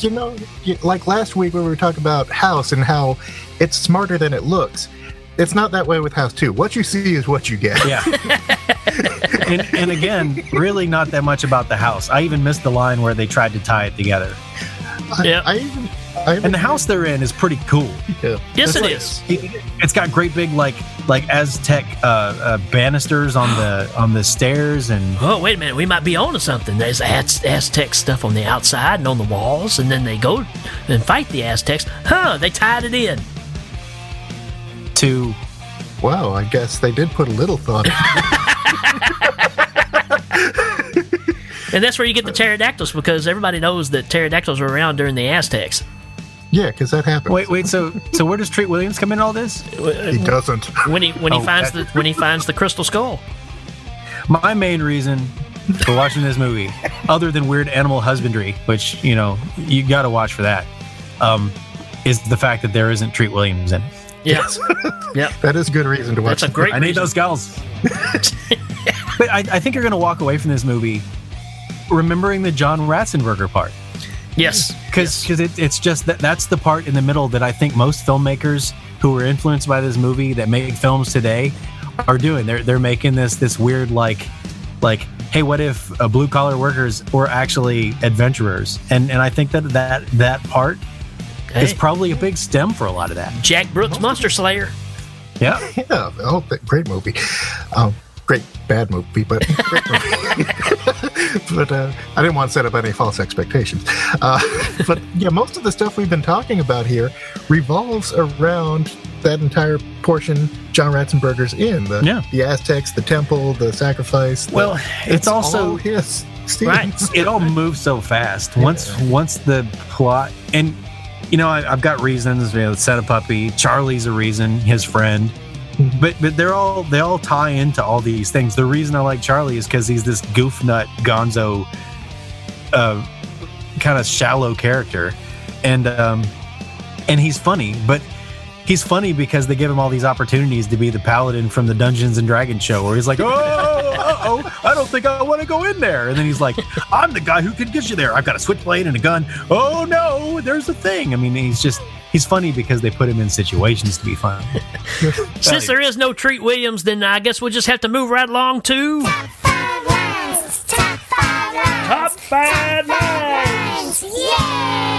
you know, like last week when we were talking about House and how it's smarter than it looks. It's not that way with House 2. What you see is what you get. Yeah. and, and again, really not that much about the house. I even missed the line where they tried to tie it together. I, Yeah. I I even, And the house they're in is pretty cool. yeah. Yes, It's it like- is. It, it's got great big like like Aztec uh, uh, banisters on the on the stairs and Oh, wait a minute. We might be on to something. There's Az- Aztec stuff on the outside and on the walls, and then they go and fight the Aztecs. Huh, they tied it in. to Wow, I guess they did put a little thought. And that's where you get the pterodactyls because everybody knows that pterodactyls were around during the Aztecs. Yeah, because that happened. wait wait so so where does Treat Williams come in all this? he doesn't. When he when he Oh, finds that- the when he finds the crystal skull. My main reason for watching this movie, other than weird animal husbandry, which you know you got to watch for that, um, is the fact that there isn't Treat Williams in. it. Yes. yep. That is a good reason to watch. That's a great I need reason. those skulls. but I, I think you're going to walk away from this movie remembering the John Ratzenberger part Yes. Because it, it's just that that's the part in the middle that I think most filmmakers who were influenced by this movie that make films today are doing. They're they're making this this weird like like hey, what if uh, blue collar workers were actually adventurers? And and I think that that that part is probably a big stem for a lot of that. Jack Brooks Monster Slayer. Yeah. Yeah, oh, great movie. Um, great bad movie, but great movie. but uh, I didn't want to set up any false expectations. Uh, but yeah, most of the stuff we've been talking about here revolves around that entire portion John Ratzenberger's in the Yeah. the Aztecs, the temple, the sacrifice. the- Well, it's also all his scenes. Right. it all moves so fast. Once once the plot and you know I, I've got reasons. You know, set a puppy. Charlie's a reason. His friend. But but they're all they all tie into all these things. The reason I like Charlie is because he's this goof nut gonzo, uh, kind of shallow character, and um, and he's funny. But he's funny because they give him all these opportunities to be the paladin from the Dungeons and Dragons show, where he's like, oh, oh, I don't think I want to go in there, and then he's like, I'm the guy who can get you there. I've got a switchblade and a gun. Oh no, there's a thing. I mean, he's just he's funny because they put him in situations to be fun. Since there is no Treat Williams, then I guess we'll just have to move right along to Top five lines. top five lines. Yay!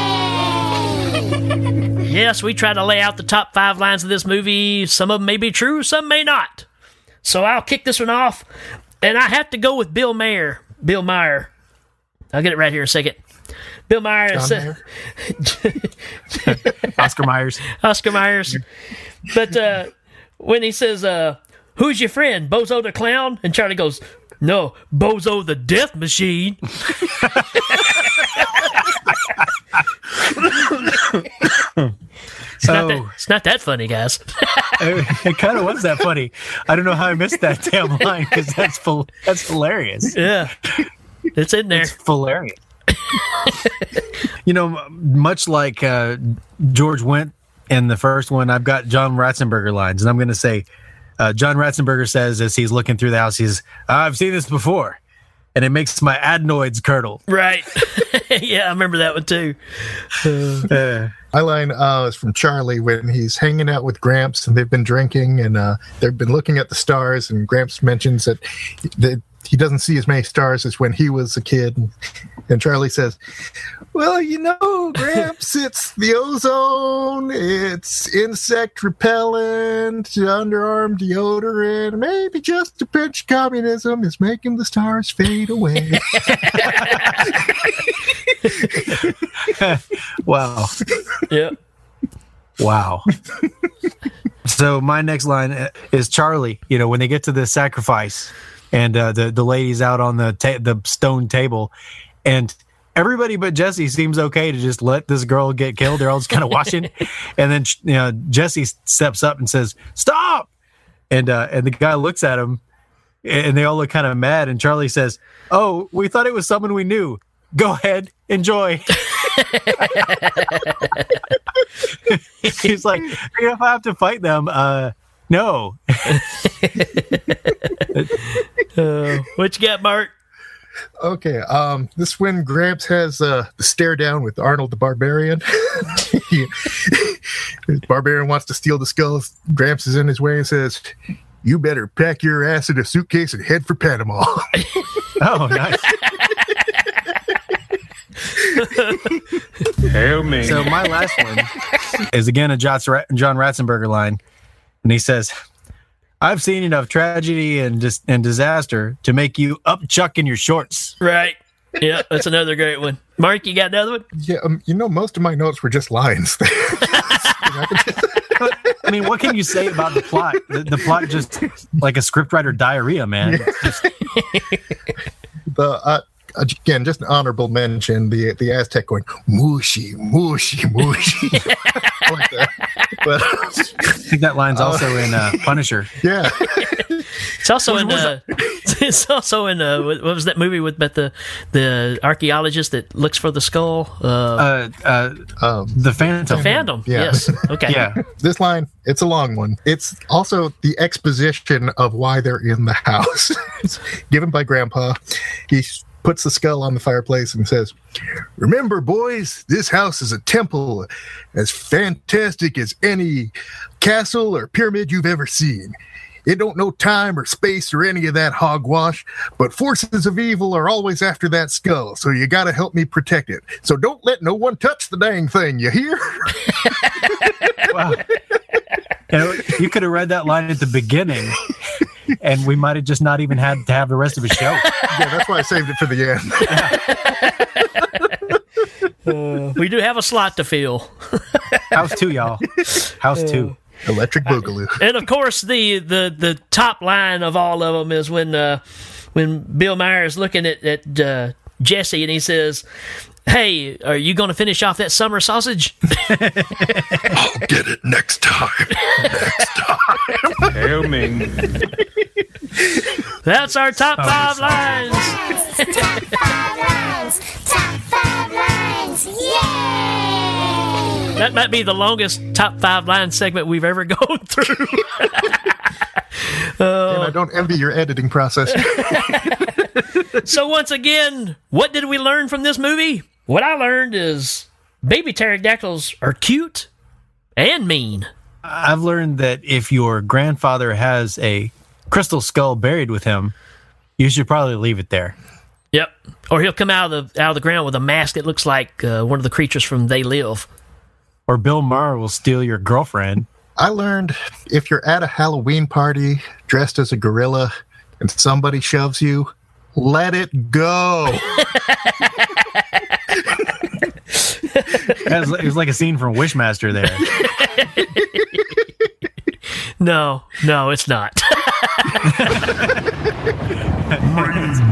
Yes, we try to lay out the top five lines of this movie. Some of them may be true, some may not. So I'll kick this one off, and I have to go with Bill Mayer. Bill Meyer. I'll get it right here in a second. Bill Meyer. John Oscar Myers. Oscar Myers. But uh, when he says, uh, Who's your friend? Bozo the Clown? And Charlie goes, No, Bozo the Death Machine. It's, not that, it's not that funny, guys. it kind of was that funny. I don't know how I missed that damn line because that's full. That's hilarious. yeah. It's in there. It's hilarious. you know, much like uh, George went in the first one, I've got John Ratzenberger lines, and I'm going to say, uh, John Ratzenberger says as he's looking through the house, he's, I've seen this before, and it makes my adenoids curdle. Right. yeah, I remember that one too. Uh, My line uh, is from Charlie when he's hanging out with Gramps and they've been drinking and uh, they've been looking at the stars. And Gramps mentions that, that he doesn't see as many stars as when he was a kid. And, and Charlie says, Well, you know, Gramps, it's the ozone, it's insect repellent, underarm deodorant, maybe just a pinch of communism is making the stars fade away. wow. Yeah. Wow. so my next line is Charlie. You know, when they get to the sacrifice, and uh, the the lady's out on the ta- the stone table, and everybody but Jesse seems okay to just let this girl get killed. They're all just kind of watching, and then you know Jesse steps up and says, "Stop!" and uh, and the guy looks at him, and they all look kind of mad. And Charlie says, "Oh, we thought it was someone we knew. Go ahead, enjoy." He's like, if I have to fight them, uh, no. Uh, what you got, Mark? Okay, um, this when Gramps has uh, the stare down with Arnold the Barbarian. He- the Barbarian wants to steal the skull. Gramps is in his way and says, "You better pack your ass in a suitcase and head for Panama." Oh, nice. Hail me. So my last one is again a John John Ratzenberger line, and he says, "I've seen enough tragedy and dis- and disaster to make you up chuck in your shorts." Right. Yeah, that's another great one. Mark, you got another one? yeah, um, you know, most of my notes were just lines. I mean, what can you say about the plot? The, the plot just like a scriptwriter diarrhea, man. the uh, again, just an honorable mention. The the Aztec going mushy, mushy, mushy. I like that. But I think that line's also in uh, Punisher. yeah, It's also in. Uh, it's also in. Uh, what what was that movie with but the the archaeologist that looks for the skull? Uh, Uh, uh, um, the Phantom. The Phantom. yeah. Yes. Okay. Yeah. this line it's a long one it's also the exposition of why they're in the house it's given by grandpa he puts the skull on the fireplace and says remember boys this house is a temple as fantastic as any castle or pyramid you've ever seen It don't know time or space or any of that hogwash, but forces of evil are always after that skull, so you gotta help me protect it. So don't let no one touch the dang thing, you hear? Wow. You, know, you could have read that line at the beginning, and we might have just not even had to have the rest of the show. yeah, that's why I saved it for the end. we do have a slot to fill. House two, y'all. House two. Electric Boogaloo. and of course, the, the, the top line of all of them is when uh, when Bill Meyer is looking at, at uh, Jesse and he says, Hey, are you going to finish off that summer sausage? I'll get it next time. Next time. Hail Ming. That's our top five lines. top five lines. Top five lines. Yay! That might be the longest top five line segment we've ever gone through. and I uh, don't envy your editing process. so once again, what did we learn from this movie? What I learned is baby pterodactyls are cute and mean. I've learned that if your grandfather has a crystal skull buried with him, you should probably leave it there. Yep. Or he'll come out of the out of the ground with a mask that looks like uh, one of the creatures from They Live. Or Bill Maher will steal your girlfriend. I learned if you're at a Halloween party dressed as a gorilla and somebody shoves you, let it go. It was, it was like a scene from Wishmaster there. No, no, it's not.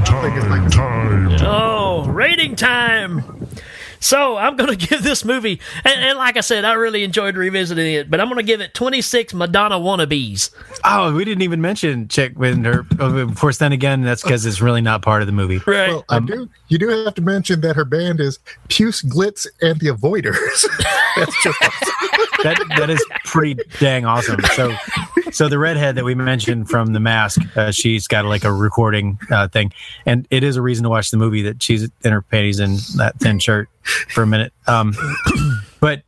Time, time. oh, rating time. So I'm going to give this movie, and, and like I said, I really enjoyed revisiting it, but I'm going to give it 26 Madonna wannabes. Oh, we didn't even mention Chick when her. Of course, then again, that's because it's really not part of the movie. Right. Well, I um, do. You do have to mention that her band is Puce Glitz and the Avoiders. That's just That that is pretty dang awesome. So, so the redhead that we mentioned from The Mask, uh, she's got like a recording uh, thing, and it is a reason to watch the movie that she's in her panties and that thin shirt for a minute. Um, but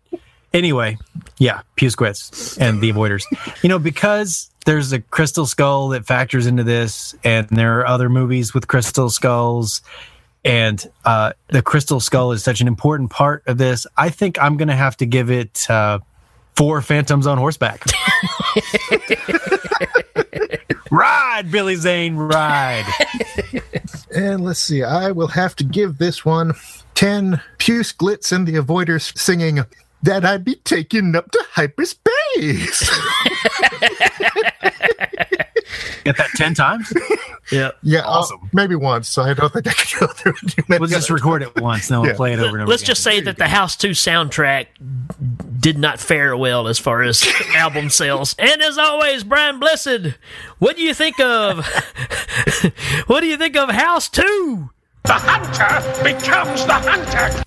anyway, yeah, Puce Glitz and the Avoiders. You know, because there's a crystal skull that factors into this, and there are other movies with crystal skulls, and uh, the crystal skull is such an important part of this. I think I'm going to have to give it uh, four phantoms on horseback. ride, Billy Zane, ride. And let's see, I will have to give this one 10 Puce Glitz and the Avoiders singing that I'd be taken up to hyperspace. Get that 10 times? Yeah. yeah, Awesome. uh, maybe once, so I don't think I can go through and do many We'll just record it once, then we'll Yeah. play it over and over Let's again. just say that the House 2 soundtrack did not fare well as far as album sales. And as always, Brian Blessed, what do you think of what do you think of House 2? The hunter becomes the hunter.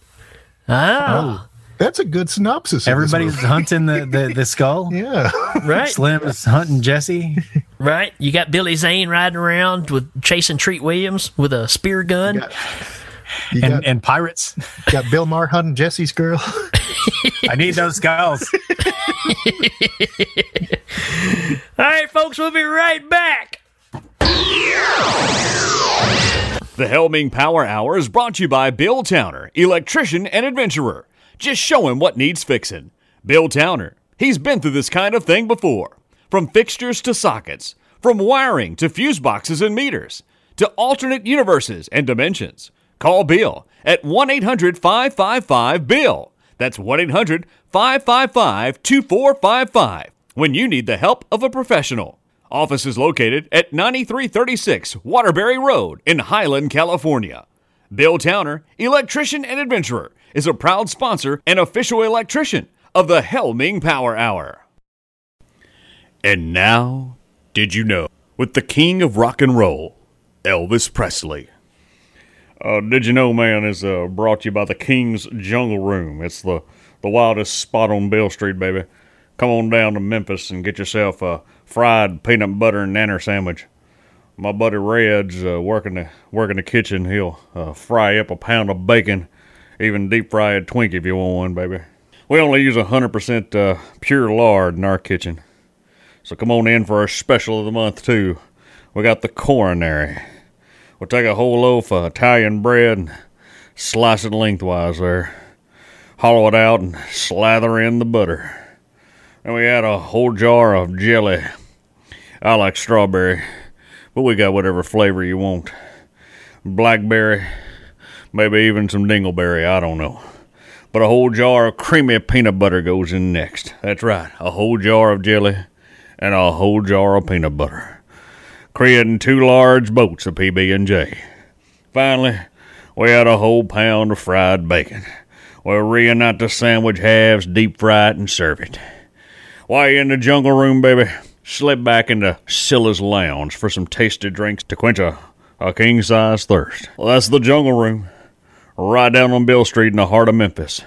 Ah, That's a good synopsis. of this Everybody's movie. hunting the, the, the skull. Yeah. right. Slim is hunting Jesse. Right. You got Billy Zane riding around with chasing Treat Williams with a spear gun. You got, you and, got, and pirates. got Bill Maher hunting Jesse's girl. I need those skulls. All right, folks, we'll be right back. The Hail Ming Power Hour is brought to you by Bill Towner, electrician and adventurer. Just show him what needs fixing. Bill Towner, he's been through this kind of thing before. From fixtures to sockets, from wiring to fuse boxes and meters, to alternate universes and dimensions. Call Bill at 1 800 555 Bill. That's 1 800 555 2455 when you need the help of a professional. Office is located at 9336 Waterbury Road in Highland, California. Bill Towner, electrician and adventurer, is a proud sponsor and official electrician of the Hail Ming Power Hour. And now, did you know, with the king of rock and roll, Elvis Presley. Uh, did you know, man, is uh, brought to you by the King's Jungle Room. It's the, the wildest spot on Beale Street, baby. Come on down to Memphis and get yourself a fried peanut butter and nanner sandwich. My buddy Red's uh, working the working the kitchen. He'll uh, fry up a pound of bacon, even deep a Twinkie if you want one, baby. We only use hundred percent uh, pure lard in our kitchen. So come on in for our special of the month, too. We got the coronary. We'll take a whole loaf of Italian bread and slice it lengthwise there. Hollow it out and slather in the butter. And we add a whole jar of jelly. I like strawberry, but we got whatever flavor you want. Blackberry, maybe even some dingleberry, I don't know. But a whole jar of creamy peanut butter goes in next. That's right, a whole jar of jelly and a whole jar of peanut butter, creating two large boats of PB and J. Finally, we had a whole pound of fried bacon. We'll reunite the sandwich halves, deep fry it, and serve it. While in the jungle room, baby, slip back into Scylla's lounge for some tasty drinks to quench a, a king size thirst. Well, that's the jungle room, right down on Beale Street in the heart of Memphis.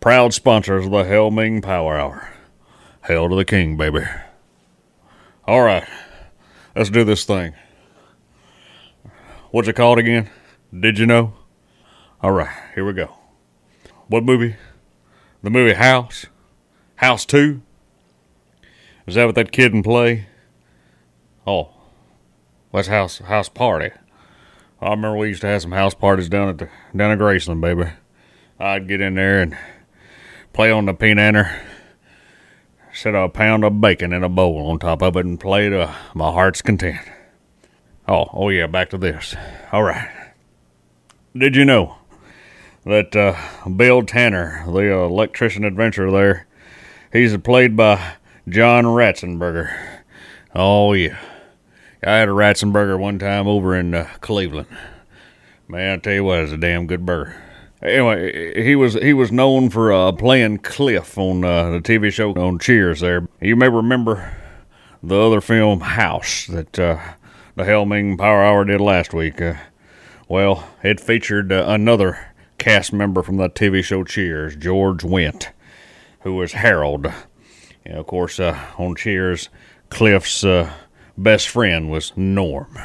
Proud sponsors of the Hail Ming Power Hour. Hail to the king, baby. All right, let's do this thing. What's it called again? Did you know? All right, here we go. What movie? The movie House? House 2? Is that what that kid in play? Oh, that's house house party. I remember we used to have some house parties down at the down at Graceland, baby. I'd get in there and play on the piano, set a pound of bacon in a bowl on top of it, and play to my heart's content. Oh, oh yeah, back to this. All right. Did you know that uh, Bill Towner, the uh, electrician adventurer there, he's played by John Ratzenberger. Oh yeah, I had a Ratzenberger one time over in uh, Cleveland. Man, I tell you what, it's a damn good burger. Anyway, he was he was known for uh, playing Cliff on uh, the TV show on Cheers. There, you may remember the other film House that uh, the Hail Ming Power Hour did last week. Uh, well, it featured uh, another cast member from the TV show Cheers, George Wendt, who was Harold. Know, of course, uh, on Cheers, Cliff's best friend was Norm.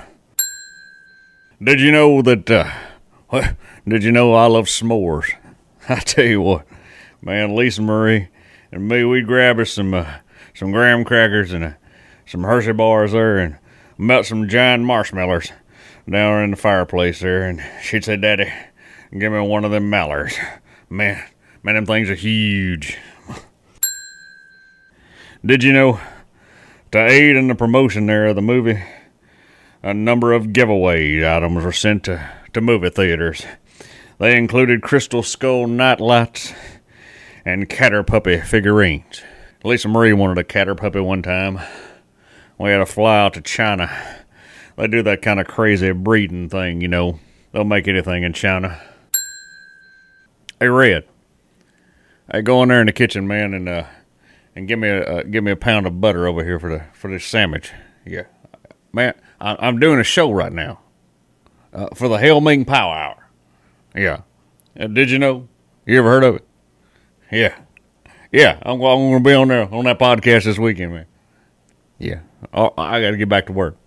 Did you know that? Did you know I love s'mores? I tell you what, man, Lisa Marie and me, we'd grab us some uh, some graham crackers and uh, some Hershey bars there, and melt some giant marshmallows down in the fireplace there, and she'd say, "Daddy, give me one of them mallards." Man, man, them things are huge. Did you know? To aid in the promotion there of the movie, a number of giveaway items were sent to, to movie theaters. They included Crystal Skull nightlights and Catter Puppy figurines. Lisa Marie wanted a Catter Puppy one time. We had to fly out to China. They do that kind of crazy breeding thing, you know. They'll make anything in China. Hey, Red. Hey, go in there in the kitchen, man, and uh, and give me a uh, give me a pound of butter over here for the for this sandwich. Yeah, man, I, I'm doing a show right now uh, for the Hail Ming Power Hour. Yeah, uh, did you know? You ever heard of it? Yeah, yeah. I'm, I'm going to be on there on that podcast this weekend, man. Yeah, oh, I got to get back to work.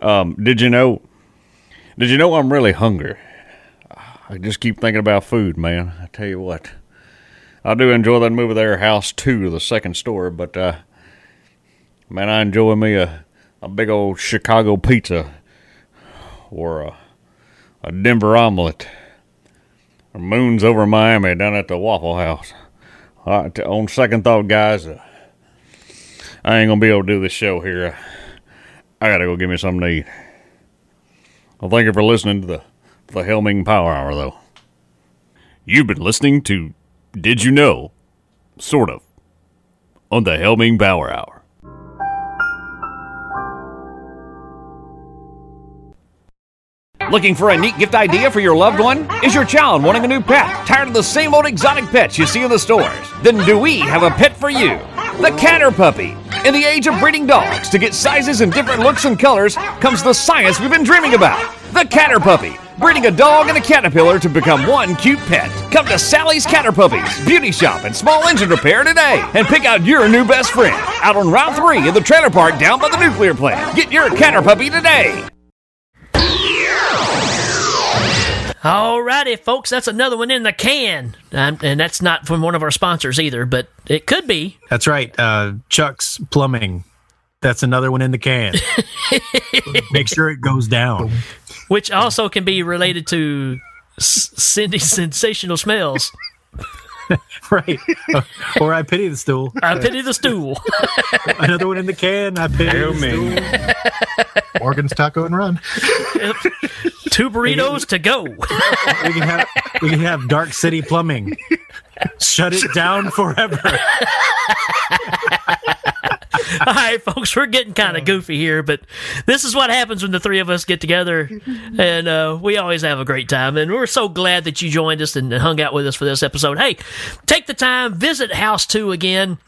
Um, did you know? Did you know I'm really hungry? I just keep thinking about food, man. I tell you what. I do enjoy that movie there, House Two, the second story, but uh, man, I enjoy me a, a big old Chicago pizza or a, a Denver omelet. Or moons over Miami down at the Waffle House. All right, on second thought, guys, uh, I ain't gonna be able to do this show here. I gotta go give me something to eat. Well, thank you for listening to the the Hail Ming Power Hour, though. You've been listening to Did You Know? Sort of. On the Hail Ming Power Hour. Looking for a neat gift idea for your loved one? Is your child wanting a new pet? Tired of the same old exotic pets you see in the stores? Then do we have a pet for you? The Catter Puppy. In the age of breeding dogs, to get sizes and different looks and colors comes the science we've been dreaming about. The Catter Puppy. Breeding a dog and a caterpillar to become one cute pet. Come to Sally's Catter Puppies, Beauty Shop, and Small Engine Repair today and pick out your new best friend. Out on Route 3 in the trailer park down by the nuclear plant. Get your Catter Puppy today. Alrighty, folks, that's another one in the can. Um, and that's not from one of our sponsors either, but it could be. That's right. Uh, Chuck's Plumbing That's another one in the can. Make sure it goes down. which also can be related to S- Cindy's sensational smells. Right. or I pity the stool. I pity the stool. Another one in the can. I pity Hail the Ming. stool. Morgan's Taco and Run. Two burritos to go. We can have we can have Dark City Plumbing. Shut it down forever. All right, folks, we're getting kind of goofy here, but this is what happens when the three of us get together, and uh, we always have a great time. And we're so glad that you joined us and hung out with us for this episode. Hey, take the time, visit House 2 again.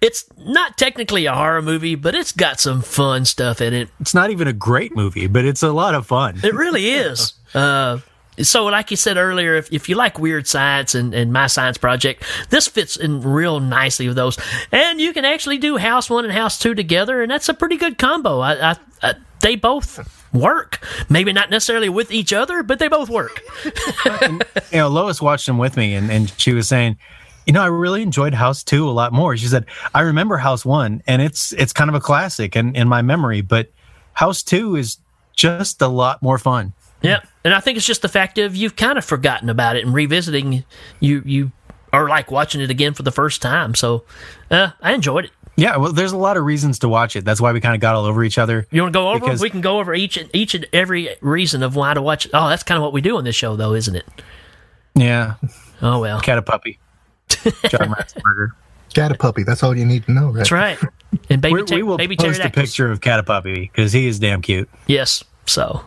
It's not technically a horror movie, but it's got some fun stuff in it. It's not even a great movie, but it's a lot of fun. It really is. Uh, so, like you said earlier, if, if you like weird science and, and my science project, this fits in real nicely with those. And you can actually do House One and House Two together, and that's a pretty good combo. I, I, I, they both work. Maybe not necessarily with each other, but they both work. you know, Lois watched them with me, and, and she was saying, you know, I really enjoyed House Two a lot more. She said, I remember House One, and it's it's kind of a classic and in my memory, but House Two is just a lot more fun. Yeah, and I think it's just the fact of you've kind of forgotten about it and revisiting. You you are like watching it again for the first time. So uh, I enjoyed it. Yeah, well, there's a lot of reasons to watch it. That's why we kind of got all over each other. You want to go over? Because- We can go over each and each and every reason of why to watch it. Oh, that's kind of what we do on this show, though, isn't it? Yeah, Oh well, cat a puppy. John Ratzenberger. Got a puppy. That's all you need to know, right? that's right. And baby, we, ter- we will baby post a picture of cat a puppy because he is damn cute. Yes. So, all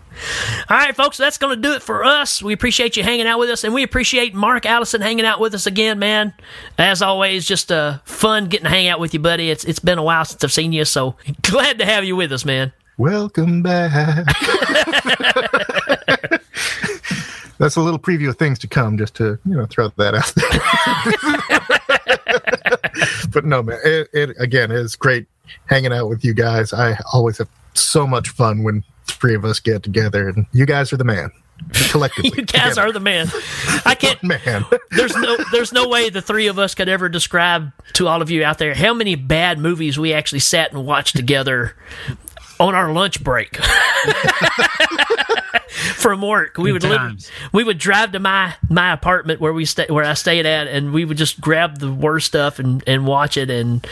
right, folks, that's going to do it for us. We appreciate you hanging out with us, and we appreciate Mark Allison hanging out with us again, man. As always, just uh, fun getting to hang out with you, buddy. It's it's been a while since I've seen you, so glad to have you with us, man. Welcome back. That's a little preview of things to come, just to you know throw that out there. but no, man, it, it again is great hanging out with you guys. I always have so much fun when three of us get together, and you guys are the man. Collectively, You guys are the man. I can't. man. There's no there's no way the three of us could ever describe to all of you out there how many bad movies we actually sat and watched together on our lunch break from work. We would Good live, we would drive to my my apartment where we stay where I stayed at, and we would just grab the worst stuff and and watch it, and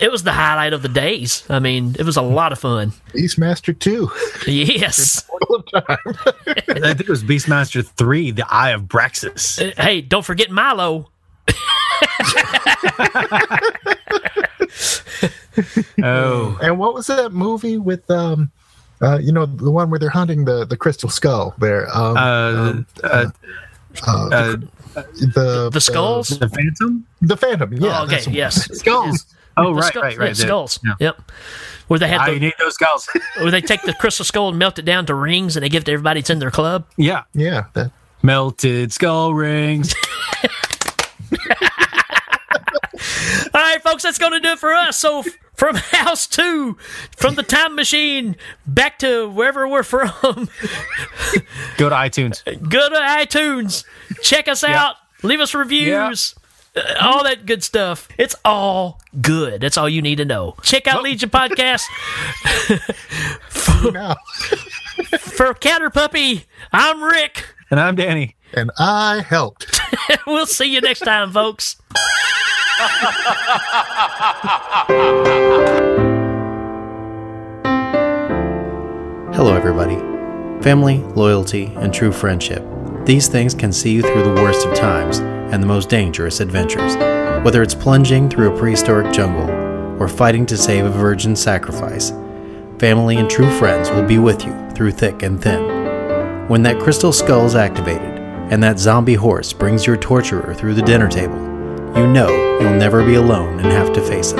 it was the highlight of the days. I mean, it was a lot of fun. Beastmaster two. Yes. All the time. I think it was Beastmaster Three: The Eye of Braxus. Uh, Hey, don't forget Milo. Oh, And what was that movie with um, uh, you know, the one where they're hunting the the crystal skull? There, um, uh, uh, uh, uh, the The skulls. the Phantom. the Phantom. Yeah. oh, okay. that's the one. Yes. Skulls. Oh, right, skull- right, right. yeah, The- skulls. yeah. Yep. Where they had I need those skulls. where they take the crystal skull and melt it down to rings, and they give it to everybody that's in their club. yeah, Yeah. That, melted skull rings. All right, folks, that's going to do it for us. So, from House Two, from the time machine back to wherever we're from, Go to iTunes. go to iTunes, check us out, leave us reviews. uh, All that good stuff. It's all good. That's all you need to know. Check out Legion Podcast. now. For Catter Puppy, I'm Rick. And I'm Danny. And I helped. We'll see you next time, folks. Hello, everybody. Family, loyalty, and true friendship. These things can see you through the worst of times and the most dangerous adventures. Whether it's plunging through a prehistoric jungle or fighting to save a virgin sacrifice, family and true friends will be with you through thick and thin. When that crystal skull is activated and that zombie horse brings your torturer through the dinner table, you know you'll never be alone and have to face it.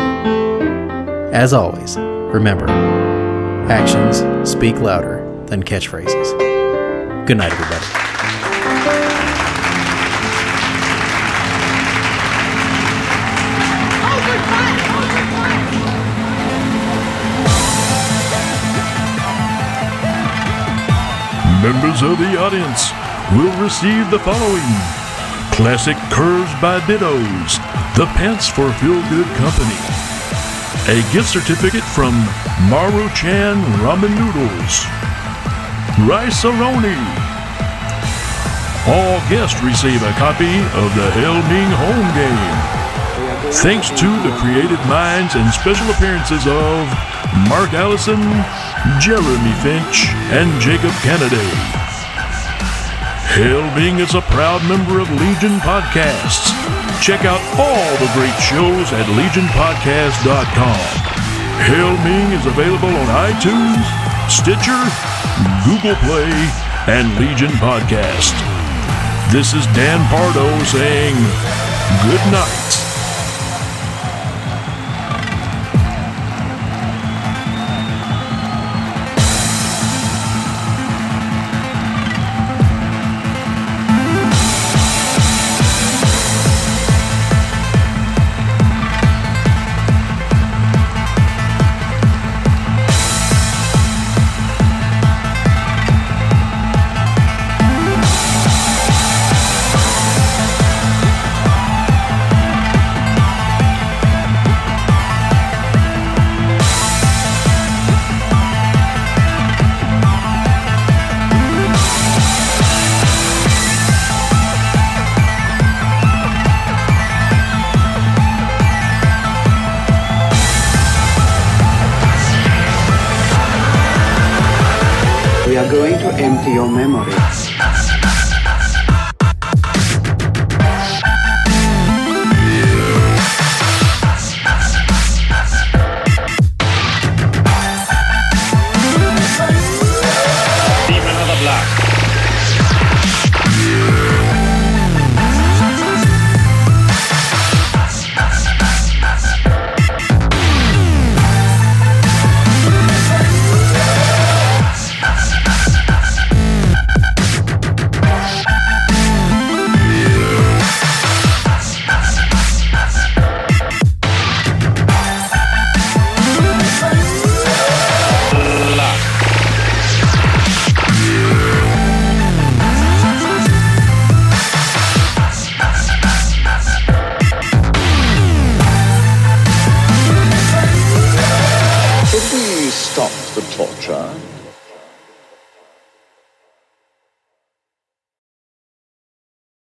As always, remember actions speak louder than catchphrases. Good night, everybody. Members of the audience will receive the following Classic Curves by Dittos, the Pants for Feel Good Company. a gift certificate from Maru-chan Ramen Noodles. Rice-A-Roni. All guests receive a copy of the Hail Ming home game. Thanks to the creative minds and special appearances of Mark Allison, Jeremy Finch, and Jacob Kennedy. Hail Ming is a proud member of Legion Podcasts. Check out all the great shows at legionpodcast.com. Hail Ming is available on iTunes, Stitcher, Google Play, and Legion Podcast. This is Dan Pardo saying good night.